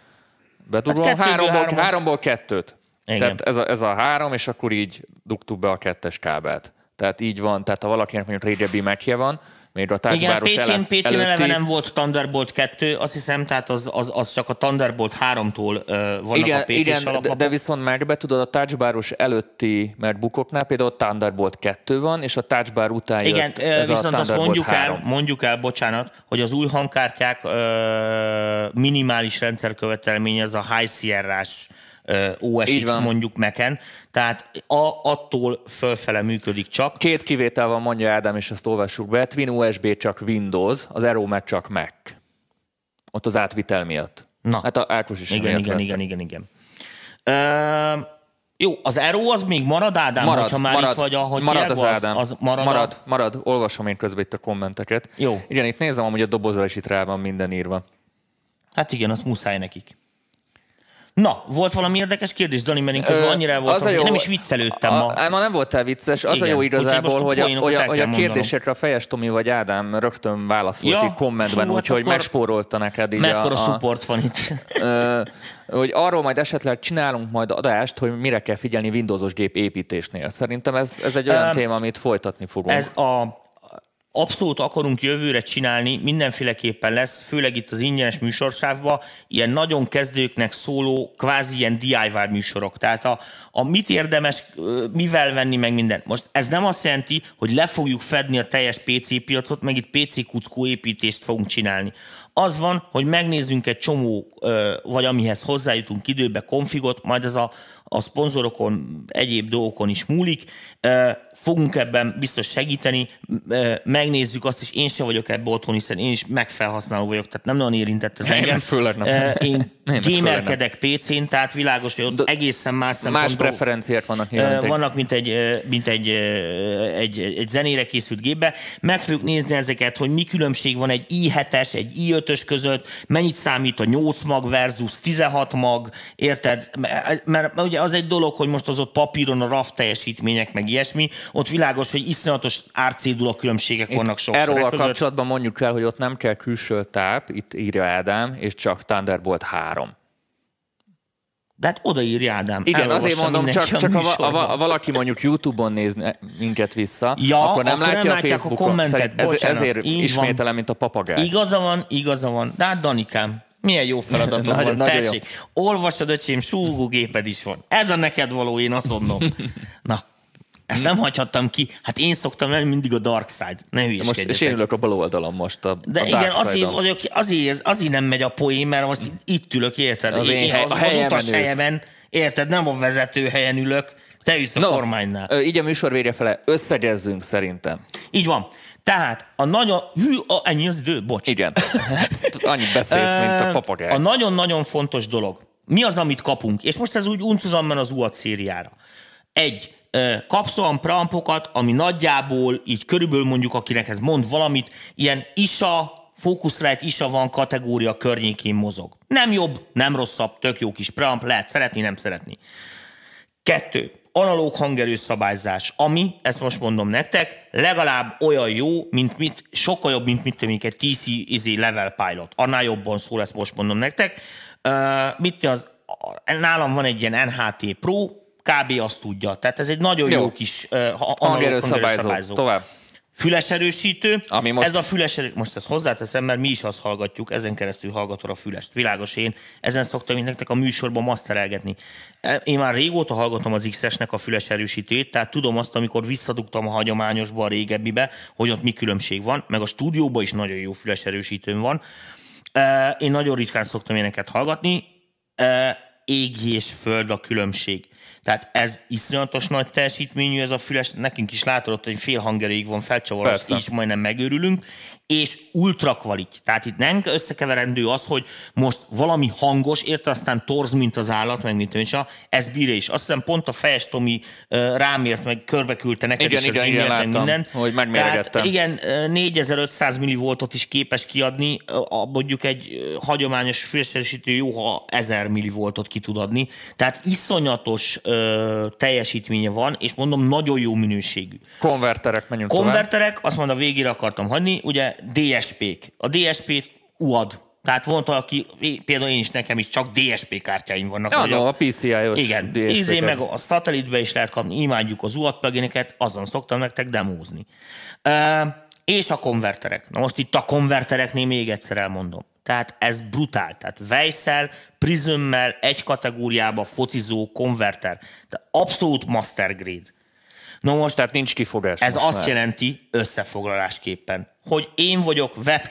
Bedugom, Hát háromból, háromot. háromból kettőt. Igen. Tehát ez a, ez a három, és akkor így dugtuk be a kettes kábelt. Tehát így van, tehát ha valakinek mondjuk régebbi Mac-je van, még a Igen, tárgyváros PC-n, PC-n eleve előtti, nem volt Thunderbolt 2, azt hiszem, tehát az, az, az csak a Thunderbolt 3-tól uh, vannak igen, a PC-s igen de, alaplapok. de viszont meg tudod, a touchbaros előtti MacBookoknál például Thunderbolt 2 van, és a touchbar után Igen, jött ö, ez viszont a azt mondjuk 3. el, mondjuk el, bocsánat, hogy az új hangkártyák ö, minimális rendszerkövetelménye, ez a High Sierra-s ö, OS Így X van. mondjuk Mac-en, tehát a, attól fölfele működik csak. Két kivétel van, mondja Ádám, és ezt olvassuk be. Twin USB csak Windows, az Aero meg csak Mac. Ott az átvitel miatt. Na. Hát a Ákos is Igen, igen, igen, igen, igen. Ö, jó, az Aero az még marad, Ádám, Marad, hogyha már marad, itt vagy, ahogy marad az Ádám. Az, az marad, marad, marad, olvasom én közben itt a kommenteket. Jó. Igen, itt nézem, hogy a dobozra is itt rá van minden írva. A... Hát igen, az muszáj nekik. Na, volt valami érdekes kérdés, Dani, mert én közben annyira el voltam, az jó- én nem is viccelődtem a, ma. A, ma nem voltál vicces, az Igen, a jó igazából, hogy a, hogy a, hogy a kérdésekre a Fejes Tomi vagy Ádám rögtön válaszolt Ja, kommentben, hát úgyhogy megspórolta neked így Mekkora a, a, support van itt? [LAUGHS] ö, hogy arról majd esetleg csinálunk majd adást, hogy mire kell figyelni Windowsos gép építésnél. Szerintem ez, ez egy olyan Öm, téma, amit folytatni fogunk. Ez a abszolút akarunk jövőre csinálni, mindenféleképpen lesz, főleg itt az ingyenes műsorsávban, ilyen nagyon kezdőknek szóló, kvázi ilyen DIY műsorok. Tehát a, a mit érdemes, mivel venni, meg minden. Most ez nem azt jelenti, hogy le fogjuk fedni a teljes PC piacot, meg itt PC kuckó építést fogunk csinálni. Az van, hogy megnézzünk egy csomó, vagy amihez hozzájutunk időbe konfigot, majd ez a, a szponzorokon, egyéb dolgokon is múlik. Fogunk ebben biztos segíteni, megnézzük azt, és én se vagyok ebbe otthon, hiszen én is megfelhasználó vagyok, tehát nem nagyon érintett ez Én engem. főleg nem. Én főleg gamerkedek PC-n, tehát világos, hogy ott egészen más Más szempontból preferenciák vannak nyilván. vannak, mint egy, mint egy, egy, egy zenére készült gépbe. Meg fogjuk nézni ezeket, hogy mi különbség van egy i7-es, egy i5-ös között, mennyit számít a 8 mag versus 16 mag, érted? Mert, mert ugye az egy dolog, hogy most az ott papíron a RAF teljesítmények, meg ilyesmi, ott világos, hogy iszonyatos árcédula különbségek vannak sokszor. Erről e a között. kapcsolatban mondjuk el, hogy ott nem kell külső táp, itt írja Ádám, és csak Thunderbolt 3. De hát odaírja Ádám. Igen, azért mondom, csak, csak ha, va- ha, valaki mondjuk YouTube-on néz minket vissza, Ja, akkor nem akkor nem látja a látják a Facebookon. kommentet, Szerint ez, bocsánat. ezért van. ismételem, mint a papagáj. Igaza van, igaza van. De hát Danikám, milyen jó feladatod [LAUGHS] Nagyon- van, nagyon jó. tessék. Olvasod, öcsém, súgógéped is van. Ez a neked való, én azt mondom. [LAUGHS] Na, ezt nem hagyhattam ki. Hát én szoktam lenni mindig a dark side. Ne Most, és én hülyeskedjetek. ülök a bal oldalon most a, De a igen, azért, Side-on. azért, azért, azért nem megy a poén, mert most itt ülök, érted? Az én Én hely- az, az helyemen utas helyemen, érted? Nem a vezető helyen ülök, te ülsz a No, kormánynál. így a műsor vége fele összegezzünk szerintem. Így van. Tehát a nagyon... Hű, a, ennyi az idő? Bocs. Igen. [LAUGHS] Annyit beszélsz, mint a papagáj. A nagyon-nagyon fontos dolog. Mi az, amit kapunk? És most ez úgy uncuzamban az UAT szériára. Egy, kapsz olyan preampokat, ami nagyjából így körülbelül mondjuk, akinek ez mond valamit, ilyen ISA, Focusrite ISA van kategória környékén mozog. Nem jobb, nem rosszabb, tök jó kis preamp, lehet szeretni, nem szeretni. Kettő, analóg hangerő szabályzás, ami, ezt most mondom nektek, legalább olyan jó, mint mit, sokkal jobb, mint mit tudom, egy TC izé level pilot. Annál jobban szól, ezt most mondom nektek. Uh, mit az, nálam van egy ilyen NHT Pro, kb. azt tudja. Tehát ez egy nagyon jó, Jó. kis uh, analóg Hangerő szabályzó. Tovább. Füles erősítő. Ami most- Ez a füles erő... Most ezt hozzáteszem, mert mi is azt hallgatjuk, ezen keresztül hallgatod a fülest. Világos én, ezen szoktam én nektek a műsorban masterelgetni. E, Én már régóta hallgatom az XS-nek a füles erősítőjét, tehát tudom azt, amikor visszadugtam a hagyományosba, a régebbibe, hogy ott mi különbség van, meg a stúdióban is nagyon jó füles erősítőm van. E, Én nagyon ritkán szoktam éneket hallgatni. E, Ég és föld a különbség. Tehát ez iszonyatos nagy teljesítményű, ez a füles, nekünk is látod, hogy fél hangerőig van felcsavarva, Persze. így majdnem megőrülünk, és ultra kvalit. Tehát itt nem összekeverendő az, hogy most valami hangos, érte aztán torz, mint az állat, meg mint öncsa, ez bírja is. Azt hiszem pont a fejes Tomi rámért, meg körbeküldte neked Igen, is az igen, igen, e-mailt, meg láttam, minden. hogy megméregettem. Tehát igen, ö, 4500 millivoltot is képes kiadni, mondjuk egy hagyományos fülesesítő jó, ha 1000 millivoltot ki tud adni. Tehát iszonyatos ö, teljesítménye van, és mondom, nagyon jó minőségű. Konverterek, menjünk tovább. Konverterek, azt mondom, a végére akartam hagyni, ugye DSP-k. A DSP-t UAD. Tehát volt, aki, például én is, nekem is csak DSP kártyáim vannak. Ja, no, a PCI-os igen, izé meg a szatellitbe is lehet kapni, imádjuk az UAD plugineket, azon szoktam nektek demózni. Uh, és a konverterek. Na most itt a konvertereknél még egyszer elmondom. Tehát ez brutál. Tehát Weissel, Prismmel egy kategóriába focizó konverter. Tehát abszolút master grade. Na most Tehát nincs kifogás ez azt már. jelenti összefoglalásképpen, hogy én vagyok web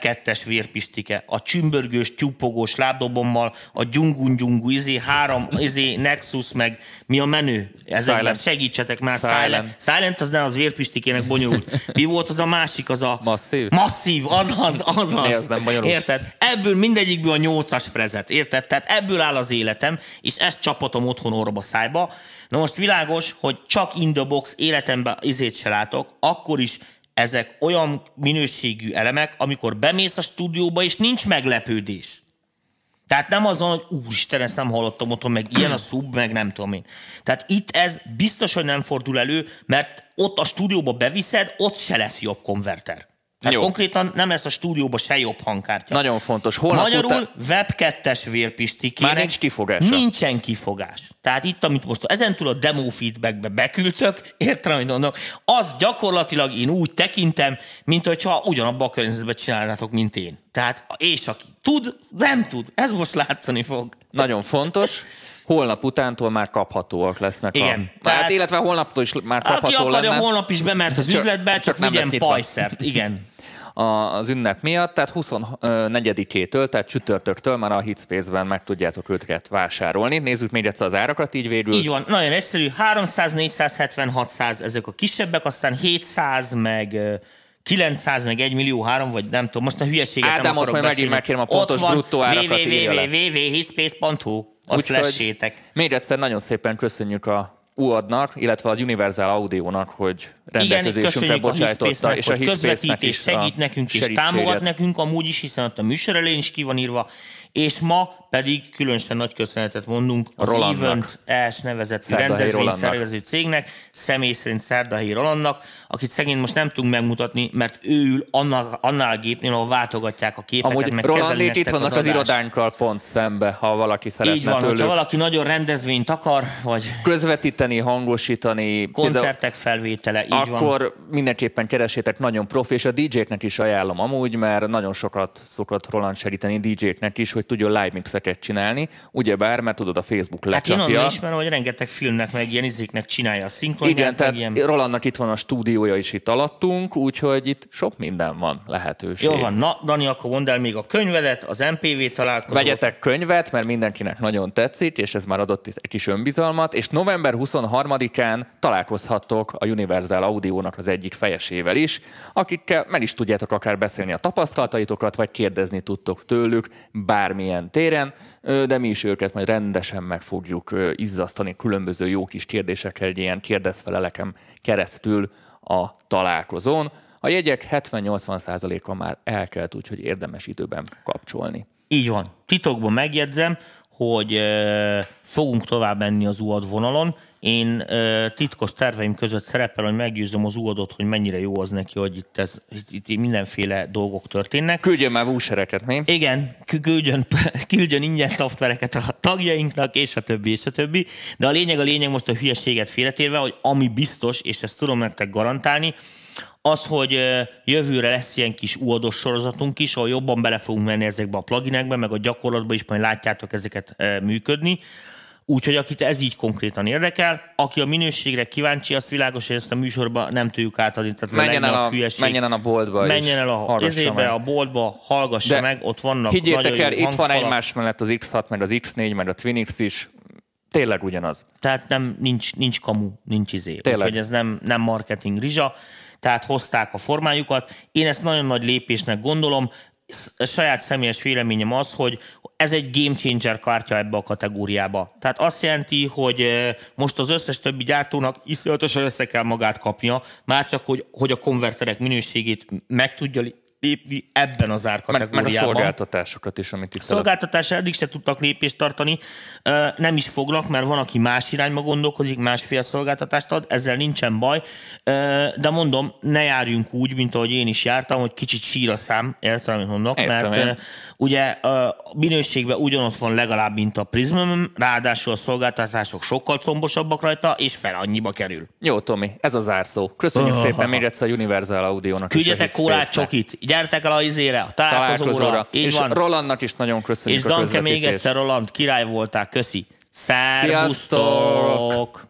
vérpistike, a csümbörgős, tyúpogós lábdobommal, a gyungun-gyungu, izé három, izé Nexus, meg mi a menő? Ezekben Silent. segítsetek már. Silent. Silent. Silent az nem az vérpistikének bonyolult. Mi volt az a másik, az a... Masszív? Masszív, azaz, azaz. Mi az nem bonyolult? Érted? Ebből mindegyikből a nyolcas prezet, érted? Tehát ebből áll az életem, és ezt csapatom otthon orba szájba. Na most világos, hogy csak in the box életemben izét se látok, akkor is ezek olyan minőségű elemek, amikor bemész a stúdióba, és nincs meglepődés. Tehát nem azon, hogy úristen, ezt nem hallottam otthon, meg ilyen a szub, meg nem tudom én. Tehát itt ez biztos, hogy nem fordul elő, mert ott a stúdióba beviszed, ott se lesz jobb konverter. Tehát Jó. konkrétan nem lesz a stúdióba se jobb hangkártya. Nagyon fontos. Holnap Magyarul után... web 2-es vérpistikének Már nincs kifogása. Nincsen kifogás. Tehát itt, amit most ezentúl a demo feedbackbe beküldtök, értem, amit mondok, az gyakorlatilag én úgy tekintem, mint hogyha ugyanabba a környezetben csinálnátok, mint én. Tehát, és aki tud, nem tud. Ez most látszani fog. Nagyon fontos. Holnap utántól már kaphatóak lesznek Igen, a... Tehát, tehát- illetve holnaptól is már Aki kapható akarja, lenne holnap is bemert az Csak- üzletbe, csak, csak nem vigyen pajszert. Igen. [LAUGHS] a- az ünnep miatt, tehát 24-től, tehát csütörtöktől már a Hitspace-ben meg tudjátok őket vásárolni. Nézzük még egyszer az árakat, így végül. Így van, nagyon egyszerű. 300, 470, 600 ezek a kisebbek, aztán 700 meg 900 meg 1 millió 3, vagy nem tudom, most a hülyeséget nem Ádámot akarok majd beszélni. megkérem a pontos Ott van bruttó árakat www.hitspace.hu azt lessétek. még egyszer nagyon szépen köszönjük a UAD-nak, illetve az Universal Audio-nak, hogy rendelkezésünkre a bocsájtotta, Hitspace-nek, és a Hitspace-nek is segít a nekünk, és támogat nekünk amúgy is, hiszen ott a műsor elején is ki van írva, és ma pedig különösen nagy köszönetet mondunk az Rolandnak. Event ES nevezetű Szerdahelyi rendezvény Rolandnak. szervező cégnek, személy szerint Szerdahelyi Rolandnak, akit szegény most nem tudunk megmutatni, mert ő ül annál, annál a gépnél, ahol váltogatják a képeket, Amúgy meg Rolandék itt vannak az, adást. irodánkkal pont szembe, ha valaki szeretne Így van, tőlük hogyha valaki nagyon rendezvényt akar, vagy közvetíteni, hangosítani, koncertek felvétele, így van. akkor mindenképpen keresétek nagyon profi, és a DJ-knek is ajánlom amúgy, mert nagyon sokat szokott Roland segíteni DJ-knek is, hogy tudjon live mixeket csinálni, ugyebár, mert tudod, a Facebook Hát én lecsapja. onnan ismerem, hogy rengeteg filmnek, meg ilyen izéknek csinálja a szinkronját, Igen, tehát ilyen... Rolandnak itt van a stúdiója is itt alattunk, úgyhogy itt sok minden van lehetőség. Jó van, na, Dani, akkor mondd el még a könyvedet, az MPV találkozót. Vegyetek könyvet, mert mindenkinek nagyon tetszik, és ez már adott egy kis önbizalmat, és november 23-án találkozhattok a Universal Audio-nak az egyik fejesével is, akikkel meg is tudjátok akár beszélni a tapasztalataitokat, vagy kérdezni tudtok tőlük bármilyen téren, ö, de mi is őket majd rendesen meg fogjuk izzasztani különböző jó kis kérdésekkel, egy ilyen kérdezfeleleken keresztül a találkozón. A jegyek 70-80%-a már elkelt, úgyhogy érdemes időben kapcsolni. Így van. Titokban megjegyzem, hogy fogunk tovább menni az UAD vonalon. Én titkos terveim között szerepel, hogy meggyőzöm az UAD-ot, hogy mennyire jó az neki, hogy itt, ez, itt, itt mindenféle dolgok történnek. Küldjön már vúsereket, mi? Igen, kü- küldjön, [LAUGHS] küldjön ingyen szoftvereket a tagjainknak, és a többi, és a többi. De a lényeg, a lényeg most a hülyeséget félretérve, hogy ami biztos, és ezt tudom nektek garantálni, az, hogy jövőre lesz ilyen kis uados sorozatunk is, ahol jobban bele fogunk menni ezekbe a pluginekbe, meg a gyakorlatban is majd látjátok ezeket működni. Úgyhogy akit ez így konkrétan érdekel, aki a minőségre kíváncsi, az világos, hogy ezt a műsorban nem tudjuk átadni. Tehát Menjen el, a, hülyeség. menjen el a boltba Menjen el a ezébe, a boltba, hallgassa De meg, ott vannak Higgyétek el, itt van egymás mellett az X6, meg az X4, meg a Twinix is. Tényleg ugyanaz. Tehát nem, nincs, nincs kamu, nincs izé. Tényleg. Úgyhogy ez nem, nem marketing rizsa. Tehát hozták a formájukat. Én ezt nagyon nagy lépésnek gondolom. Sz- Saját személyes véleményem az, hogy ez egy game changer kártya ebbe a kategóriába. Tehát azt jelenti, hogy most az összes többi gyártónak iszonyatosan össze kell magát kapnia, már csak, hogy, hogy a konverterek minőségét meg tudja lépni ebben az Meg, meg a árkategóriában. szolgáltatásokat is, amit itt Szolgáltatás eddig se tudtak lépést tartani, nem is fognak, mert van, aki más irányba gondolkozik, másfél szolgáltatást ad, ezzel nincsen baj, de mondom, ne járjunk úgy, mint ahogy én is jártam, hogy kicsit sír a szám, értem, amit mondok, Értem mert én. ugye a minőségben ugyanott van legalább, mint a Prism, ráadásul a szolgáltatások sokkal combosabbak rajta, és fel annyiba kerül. Jó, Tomi, ez az zárszó. Köszönjük Oh. szépen még egyszer a Universal Audio-nak Küldjetek kólát, csokit, gyertek el a izére, a találkozóra, találkozóra. így és van. Rolandnak is nagyon köszönjük És Danke még egyszer, Roland, király voltál, köszi. Sziasztok! Szervusztok!